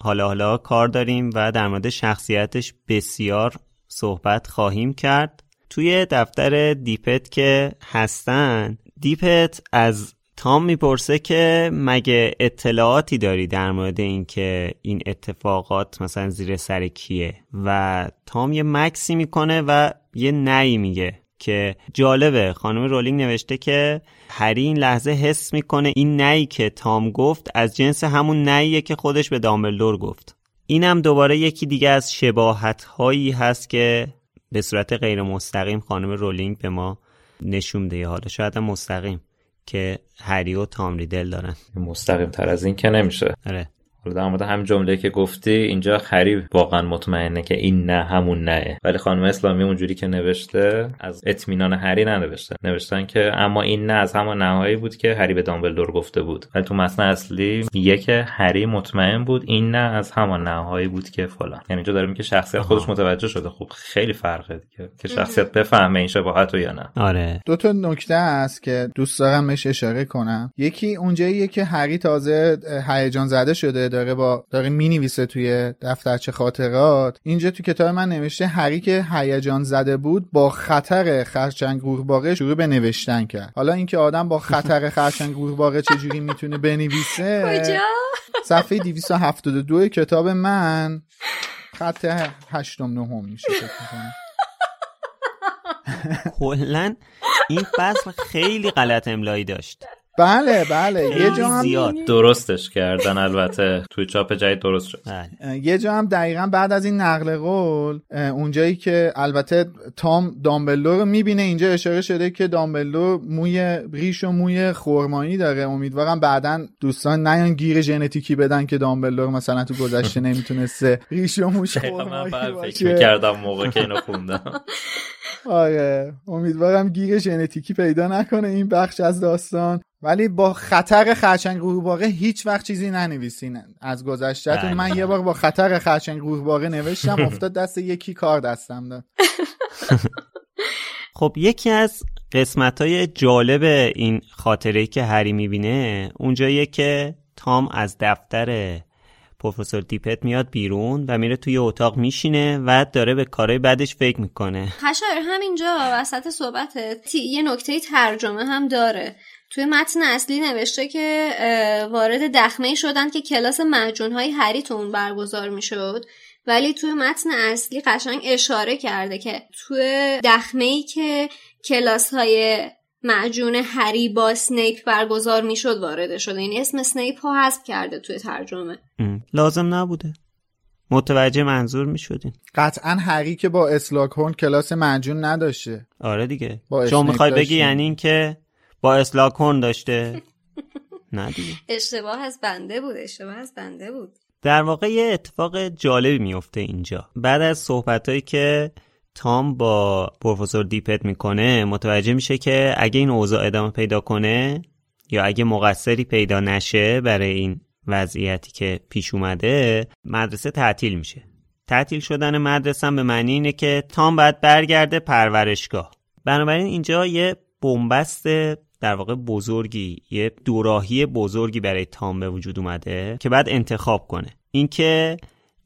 S1: حالا حالا کار داریم و در مورد شخصیتش بسیار صحبت خواهیم کرد. توی دفتر دیپت که هستن دیپت از تام می‌پرسه که مگه اطلاعاتی داری در مورد اینکه این اتفاقات مثلا زیر سر کیه؟ و تام یه مکسی می‌کنه و یه نی میگه که جالبه. خانم رولینگ نوشته که هری این لحظه حس می‌کنه این نی که تام گفت از جنس همون نیه که خودش به دامبلدور گفت. اینم دوباره یکی دیگه از شباهت هایی هست که به صورت غیر مستقیم خانم رولینگ به ما نشون ده حالا شاید هم مستقیم. که هری و تام ریدل دارن.
S3: مستقیم تر از این که نمیشه.
S1: آره.
S3: حالا در مورد هم جمله که گفتی اینجا خریب واقعا مطمئنه که این نه همون نه. ولی خانم اسلامی اونجوری که نوشته از اطمینان هری ننوشته. نوشتن که اما این نه از همون نهایی بود که هری به دامبلدور گفته بود. ولی تو متن اصلی میگه که هری مطمئن بود این نه از همان نهایی بود که فلان. یعنی اینجا داره میگه شخصیت خودش متوجه شده. خب خیلی فرقه دیگه که شخصیت بفهمه این شباهت یا نه.
S1: آره.
S5: دو تا نکته است که دوست دارم بهش اشاره کنم. یکی اونجاییه که هری تازه هیجان زده شده داره با داره می‌نویسه توی دفترچه خاطرات. اینجا تو کتاب من نوشته هری که هیجان زده بود با خطر خرچنگ قورباغه شروع به نوشتن کرد. حالا اینکه آدم با خطر خرچنگ قورباغه چجوری می‌تونه بنویسه؟
S2: کجا؟
S5: صفحه 272 کتاب من. خط هشتم نهم میشه
S1: کلا این فصل خیلی غلط املایی داشت.
S5: بله بله. یه جا هم
S3: زیاد. درستش کردن البته. توی چاپ جدید درست شد.
S5: بله. یه جا هم دقیقا بعد از این نقل قول اونجایی که البته تام دامبلو رو می‌بینه اینجا اشاره شده که دامبلو موی ریش و موی خرمایی داره. امیدوارم بعدا دوستان نیان گیر ژنتیکی بدن که دامبلو مثلا تو گذشته نمی‌تونسته ریش و موش خرمایی
S3: باشه. کردم موقع که اینو خوندم.
S5: آره. امیدوارم گیر ژنتیکی پیدا نکنه این بخش از داستان. ولی با خطر خرچنگ قورباغه هیچ وقت چیزی ننویسین. از گذشتهتون من یه بار با خطر خرچنگ قورباغه نوشتم افتاد دست یکی کار دستم داد.
S1: خب یکی از قسمت های جالب این خاطره که هری می‌بینه اونجاییه که تام از دفتر پروفسور دیپت میاد بیرون و میره توی اتاق میشینه و داره به کارهای بعدش فکر می‌کنه.
S2: خشار همینجا وسط صحبتت یه نکته ترجمه هم داره. توی متن اصلی نوشته که وارد دخمه شدن که کلاس مجون های هری تو اون برگزار می‌شد. ولی توی متن اصلی قشنگ اشاره کرده که توی دخمه ای که کلاس های معجون هری با سنیپ برگزار می‌شد وارد شده این یعنی اسم سنیپ ها حذف کرده توی ترجمه.
S1: لازم نبوده. متوجه منظور می شدیم
S5: قطعا هری که با اسلاک کلاس معجون نداشته.
S1: آره دیگه. شما می‌خوای بگی یعنی این با اسلاک داشته. نه دیگه.
S2: اشتباه از بنده بود اشتباه از بنده بود.
S1: در واقع یه اتفاق جالبی میفته اینجا. بعد از صحبت که تام با پروفسور دیپت می‌کنه متوجه میشه که اگه این اوضاع ادامه پیدا کنه یا اگه مقصری پیدا نشه برای این وضعیتی که پیش اومده مدرسه تعطیل میشه. تعطیل شدن مدرسه هم به معنی اینه که تام باید برگرده پرورشگاه. بنابراین اینجا یه بنبست در واقع بزرگی یه دوراهی بزرگی برای تام به وجود اومده که بعد انتخاب کنه. اینکه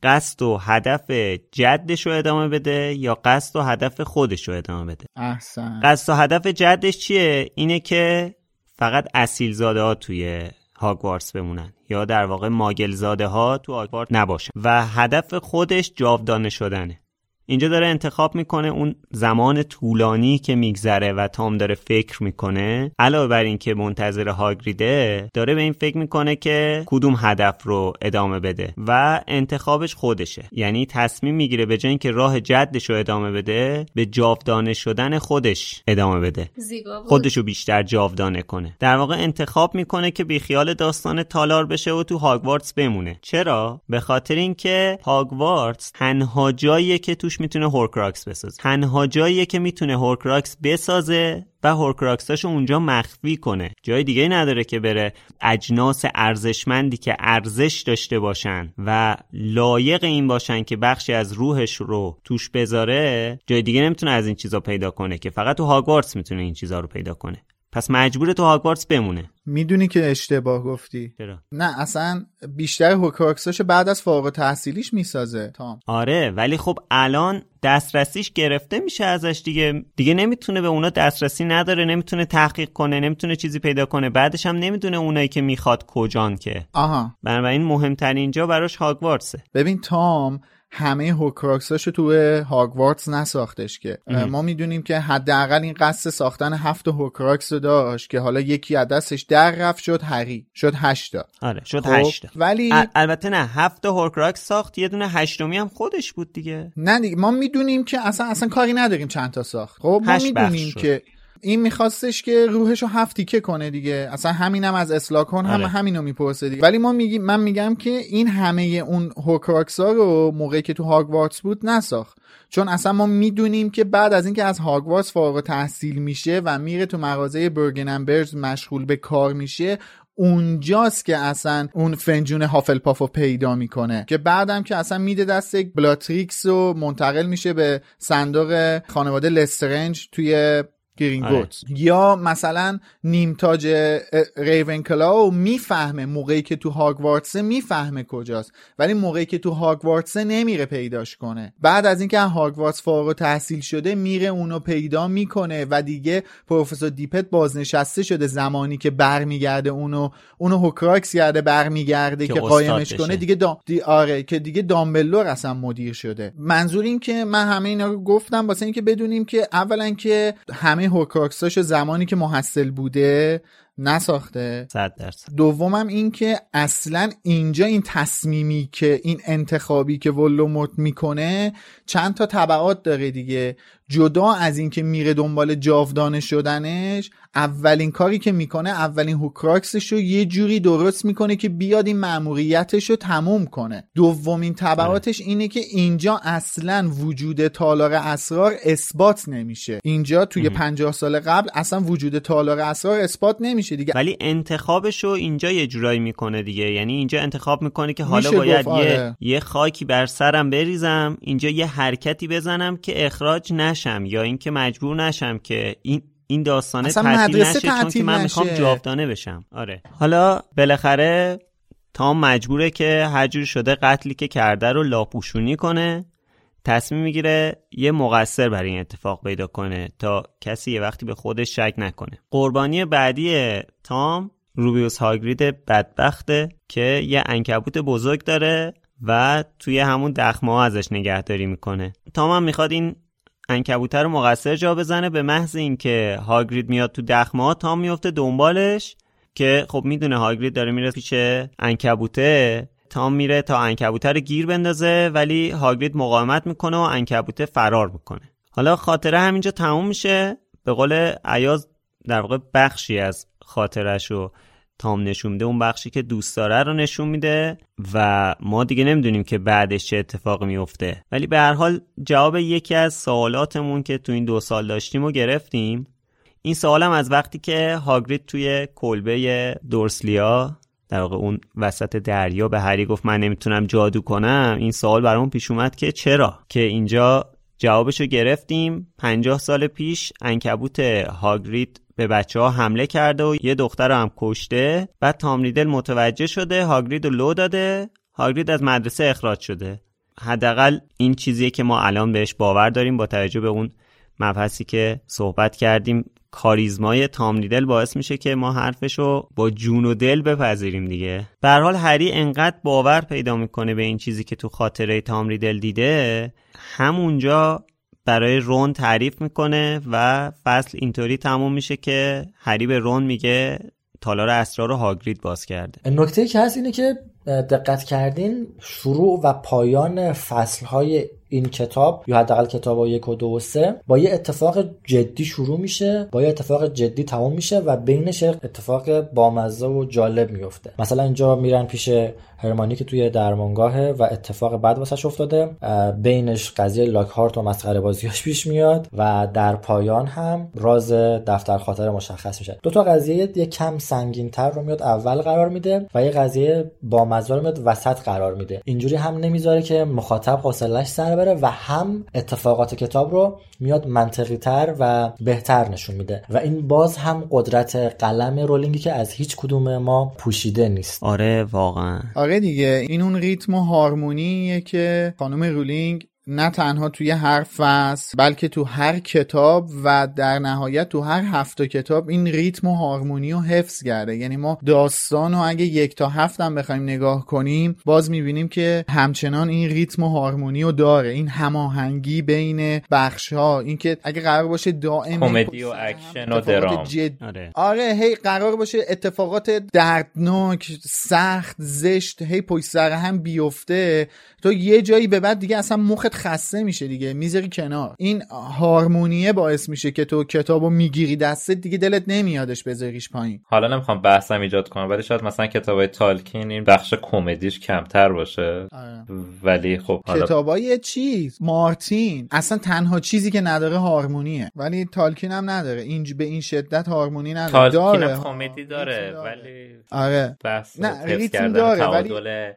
S1: قصد و هدف جدش رو ادامه بده یا قصد و هدف خودش رو ادامه بده.
S5: احسن.
S1: قصد و هدف جدش چیه؟ اینه که فقط اصیل زاده ها توی هاگوارتس بمونن یا در واقع ماگل زاده ها تو هاگوارتس نباشن. و هدف خودش جاودانه شدنه. اینجا داره انتخاب می‌کنه اون زمان طولانی که میگذره و تام داره فکر می‌کنه. علاوه بر اینکه منتظر هاگریده داره به این فکر می‌کنه که کدوم هدف رو ادامه بده و انتخابش خودشه. یعنی تصمیم می‌گیره به جای اینکه راه جدش رو ادامه بده به جاودانه شدن خودش ادامه بده. خودش رو بیشتر جاودانه کنه. در واقع انتخاب می‌کنه که بیخیال داستان تالار بشه و تو هاگوارتس بمونه. چرا؟ به خاطر اینکه هاگوارتس تنها جاییه که توش می‌تونه هورکراکس بسازه. تنها جاییه که می‌تونه هورکراکس بسازه و هورکراکساشو اونجا مخفی کنه. جای دیگه نداره که بره اجناس ارزشمندی که ارزش داشته باشن و لایق این باشن که بخشی از روحش رو توش بذاره جای دیگه نمی‌تونه از این چیزا پیدا کنه که. فقط تو هاگوارتس می‌تونه این چیزا رو پیدا کنه. پس مجبور تو هاگوارتس بمونه.
S5: می‌دونی که اشتباه گفتی.
S1: چرا؟
S5: نه اصلا بیشتر هوکراکساشو بعد از فارغ تحصیلیش می‌سازه تام.
S1: آره ولی خب الان دسترسیش گرفته میشه ازش دیگه. دیگه نمی‌تونه به اونا دسترسی نداره نمی‌تونه تحقیق کنه نمی‌تونه چیزی پیدا کنه. بعدش هم نمی‌دونه اونایی که می‌خواد کجان که.
S5: آها.
S1: بنابراین مهمترین جا براش هاگوارتسه.
S5: ببین تام همه هوکراکساشو تو هاگوارتس نساختش که. ما می‌دونیم که حداقل این قصد ساختن هفت هورکراکس رو داشت که حالا یکی از دستش در رفت شد هری شد هشتا
S1: آره شد خب هشتا
S5: ولی
S1: البته نه هفت هورکراکس ساخت یه دونه هشتمی هم خودش بود دیگه.
S5: نه دیگه ما می‌دونیم که اصلا اصلا کاری نداریم چند تا ساخت. خب ما می‌دونیم که این میخواستش که روحشو هفت تیکه کنه دیگه. اصلا همینم از اسلاگهورن هم آره. همینو می‌پرسه دیگه. ولی ما میگیم من میگم که این همه اون هورکراکس ها رو موقعی که تو هاگوارتس بود نساخت. چون اصلا ما می‌دونیم که بعد از اینکه از هاگوارتس فارغ تحصیل میشه و میره تو مغازه برگننبرز مشغول به کار میشه اونجاست که اصلا اون فنجون هافلپاف رو پیدا می‌کنه. که بعدم که اصلا میده دست بلاتریکس و منتقل میشه به صندوق خانواده لسترنج توی گرینگوت آره. یا مثلا نیمتاج ریونکلاو می‌فهمه موقعی که تو هاگوارتسه می‌فهمه کجاست. ولی موقعی که تو هاگوارتسه نمیره پیداش کنه. بعد از اینکه هاگوارتس فارغ تحصیل شده میره اونو پیدا می‌کنه و دیگه پروفسور دیپت بازنشسته شده زمانی که برمیگرده اونو اونو هوکراکس کرده برمیگرده که, که قایمش کنه. دیگه دا... دی... آره که دیگه دامبلور اصلا مدیر شده. منظور این که من همه اینا رو گفتم واسه اینکه بدونیم که اولا که همه هوکراکساش زمانی که محصل بوده نساخته.
S1: صد درصد.
S5: دومم این که اصلا اینجا این تصمیمی که این انتخابی که ولوموت می‌کنه چند تا طبعات داره دیگه. جدا از اینکه میره دنبال جاودانه شدنش اولین کاری که می‌کنه اولین هوکراکسش رو یه جوری درست می‌کنه که بیاد این مأموریتش رو تموم کنه. دومین طبعاتش اینه که اینجا اصلا وجود تالار اسرار اثبات نمیشه. اینجا توی پنجاه سال قبل اصلا وجود تالار اسرار اثبات نمیشه دیگه.
S1: ولی انتخابش رو اینجا یه جورایی می‌کنه دیگه. یعنی اینجا انتخاب می‌کنه که حالا باید یه آره. یه خاکی بر سرم بریزم اینجا یه حرکتی بزنم که اخراج نشم یا اینکه مجبور نشم که این این داستانه تعطیل نشه چون که من می‌خوام جاودانه بشم. آره. حالا بالاخره تام مجبوره که هر جور شده قتلی که کرده رو لاپوشونی کنه تصمیم می‌گیره یه مقصر برای این اتفاق پیدا کنه تا کسی یه وقتی به خودش شک نکنه. قربانی بعدی تام روبیوس هاگرید بدبخته که یه انکبوت بزرگ داره و توی همون دخمه ها ازش نگهداری می‌کنه. تام هم می‌خواد این انکبوته رو مقصر جا بزنه به محض اینکه هاگرید میاد تو دخمه تام میفته دنبالش که خب می‌دونه هاگرید داره میره پیش انکبوته. تام میره تا انکبوته رو گیر بندازه ولی هاگرید مقاومت می‌کنه و انکبوته فرار می‌کنه. حالا خاطره همینجا تموم میشه. به قول عیاز در واقع بخشی از خاطرش رو تام نشون میده اون بخشی که دوست داره رو نشون میده و ما دیگه نمی‌دونیم که بعدش چه اتفاقی میفته ولی به هر حال جواب یکی از سوالاتمون که تو این دو سال داشتیم و گرفتیم این سوالم از وقتی که هاگرید توی کلبه دورسلیا در واقع اون وسط دریا به هری گفت من نمی‌تونم جادو کنم این سوال برامون پیش اومد که چرا؟ که اینجا جوابشو گرفتیم 50 سال پیش انکبوت هاگرید به بچه ها حمله کرده و یه دختر رو هم کشته. بعد تامریدل متوجه شده هاگرید رو لو داده. هاگرید از مدرسه اخراج شده. حداقل این چیزیه که ما الان بهش باور داریم با توجه به اون مبحثی که صحبت کردیم. کاریزمای تام ریدل باعث میشه که ما حرفشو با جون و دل بپذیریم دیگه. به حال هری انقدر باور پیدا می‌کنه به این چیزی که تو خاطره تام ریدل دیده همونجا برای رون تعریف می‌کنه و فصل اینطوری تموم میشه که هری به رون میگه تالار اسرار رو هاگرید باز کرده.
S4: نکته که هست اینه که دقت کردین شروع و پایان فصلهای این کتاب یا حداقل کتاب یک و دو و سه با یه اتفاق جدی شروع میشه با یه اتفاق جدی تموم میشه و بینش اتفاق بامزه و جالب میفته. مثلا اینجا میرن پیش هرمانی که توی درمانگاهه و اتفاق بعد واسش افتاده بینش قضیه لاکهارت و مسخره بازیاش پیش میاد و در پایان هم راز دفتر خاطر مشخص میشه. دو تا قضیه یه کم سنگین تر رو میاد اول قرار میده و یه قضیه بامزه رو میاد وسط قرار میده. اینجوری هم نمی‌ذاره که مخاطب حوصلش سر بره و هم اتفاقات کتاب رو میاد منطقی تر و بهتر نشون میده. و این باز هم قدرت قلم رولینگی که از هیچ کدوم ما پوشیده نیست.
S1: آره واقعا.
S5: آره دیگه. این اون ریتم و هارمونیه که خانم رولینگ نه تنها توی هر فصل بلکه تو هر کتاب و در نهایت تو هر هفت کتاب این ریتم و هارمونی رو حفظ کرده. یعنی ما داستان رو اگه یک تا هفت هم بخوایم نگاه کنیم باز می‌بینیم که همچنان این ریتم و هارمونی رو داره. این هماهنگی بین بخش ها اینکه اگه قرار باشه دائم
S3: کمدی و اکشن و درام.
S5: جد... آره. آره هی قرار باشه اتفاقات دردناک سخت زشت هی پشت سر هم بیفته. تو یه جایی به بعد دیگه اصلا مخت خسته میشه دیگه می‌ذاری کنار. این هارمونیه باعث میشه که تو کتابو می‌گیری دستت دیگه دلت نمیادش بذاریش پایین.
S3: حالا نمی‌خوام بحثم ایجاد کنم ولی شاید مثلا کتابای تالکین این بخش کمدیش کمتر باشه. آره. ولی خب
S5: حالا کتابای چیز؟ مارتین. اصلا تنها چیزی که نداره هارمونیه. ولی تالکین هم نداره. این به این شدت هارمونی نداره.
S3: تالکین داره. کمدی داره, ولی
S5: آره.
S3: بحث نه ریتم داره ولی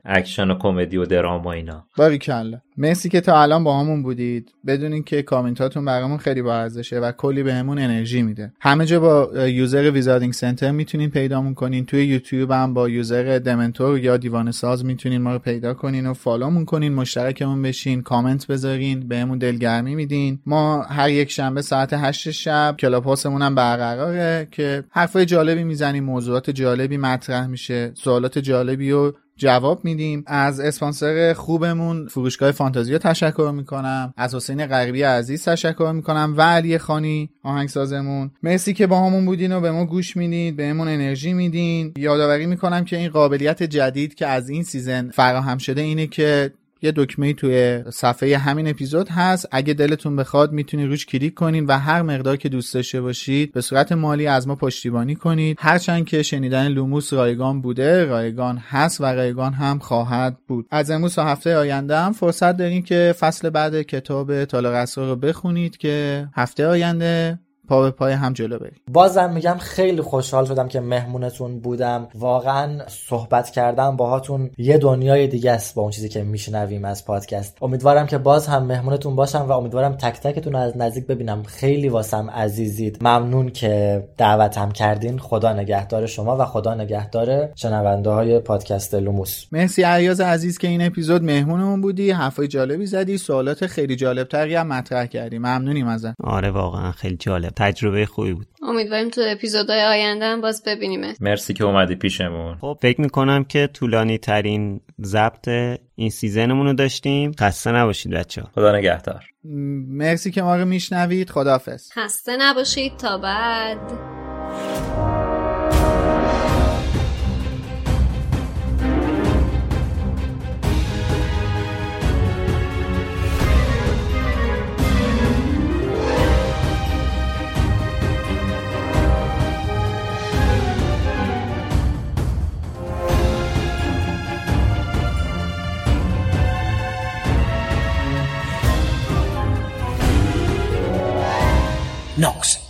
S3: اکشن و کمدی و دراما اینا.
S5: باریکلا مرسی که تا الان باهامون بودید. بدونین که کامنتاتون برامون خیلی با ارزشه و کلی بهمون انرژی میده. همه جا با user Wizarding Center می‌تونین پیدامون کنین. توی یوتیوب هم با user دمنتور یا دیوانه ساز می‌تونین ما رو پیدا کنین و follow مون کنین مشترکمون بشین کامنت بذارین بهمون دلگرمی میدین. ما هر یک شنبه ساعت 8 شب Clubhouse مون هم برقراره که حرفای جالبی می‌زنیم موضوعات جالبی مطرح میشه سوالات جالبی و جواب میدیم. از اسپانسر خوبمون فروشگاه فانتازیا تشکر می‌کنم. از حسین غریبی عزیز تشکر می‌کنم. و علی خانی آهنگسازمون. مرسی که باهامون بودین و به ما گوش میدین. بهمون انرژی میدین. یادآوری می‌کنم که این قابلیت جدید که از این season فراهم شده اینه که یه دکمه توی صفحه همین اپیزود هست. اگه دلتون بخواد می‌تونید روش کلیک کنین و هر مقدار که دوست داشته باشید به صورت مالی از ما پشتیبانی کنید. هرچند که شنیدن لوموس رایگان بوده رایگان هست و رایگان هم خواهد بود. از امروز تا هفته آینده هم فرصت داریم که فصل بعد کتاب تالار رو بخونید که هفته آینده پا به پای هم جلو بریم.
S4: بازم میگم خیلی خوشحال شدم که مهمونتون بودم. واقعا صحبت کردم باهاتون یه دنیای دیگه است با اون چیزی که میشنویم از پادکست. امیدوارم که باز هم مهمونتون باشم و امیدوارم تک تکتون از نزدیک ببینم. خیلی واسم عزیزید. ممنون که دعوتم کردین. خدا نگهدار شما و خدا نگهدار شنونده های پادکست لوموس.
S5: مرسی عیاز عزیز که این اپیزود مهمونمون بودی. حرفای جالبی زدی. سوالات خیلی جالب تری هم مطرح کردی. ممنونیم ازت.
S1: آره واقعا خیلی جالب. تجربه خوبی بود.
S2: امیدواریم تو اپیزودهای آینده هم باز ببینیم
S3: مرسی که اومدی پیشمون.
S1: خب فکر می‌کنم که طولانی ترین ضبط این سیزنمون رو داشتیم. خسته نباشید بچه ها
S3: خدا نگهدار.
S5: مرسی که ما رو میشنوید. خدافز
S2: خسته نباشید. تا بعد. Knox.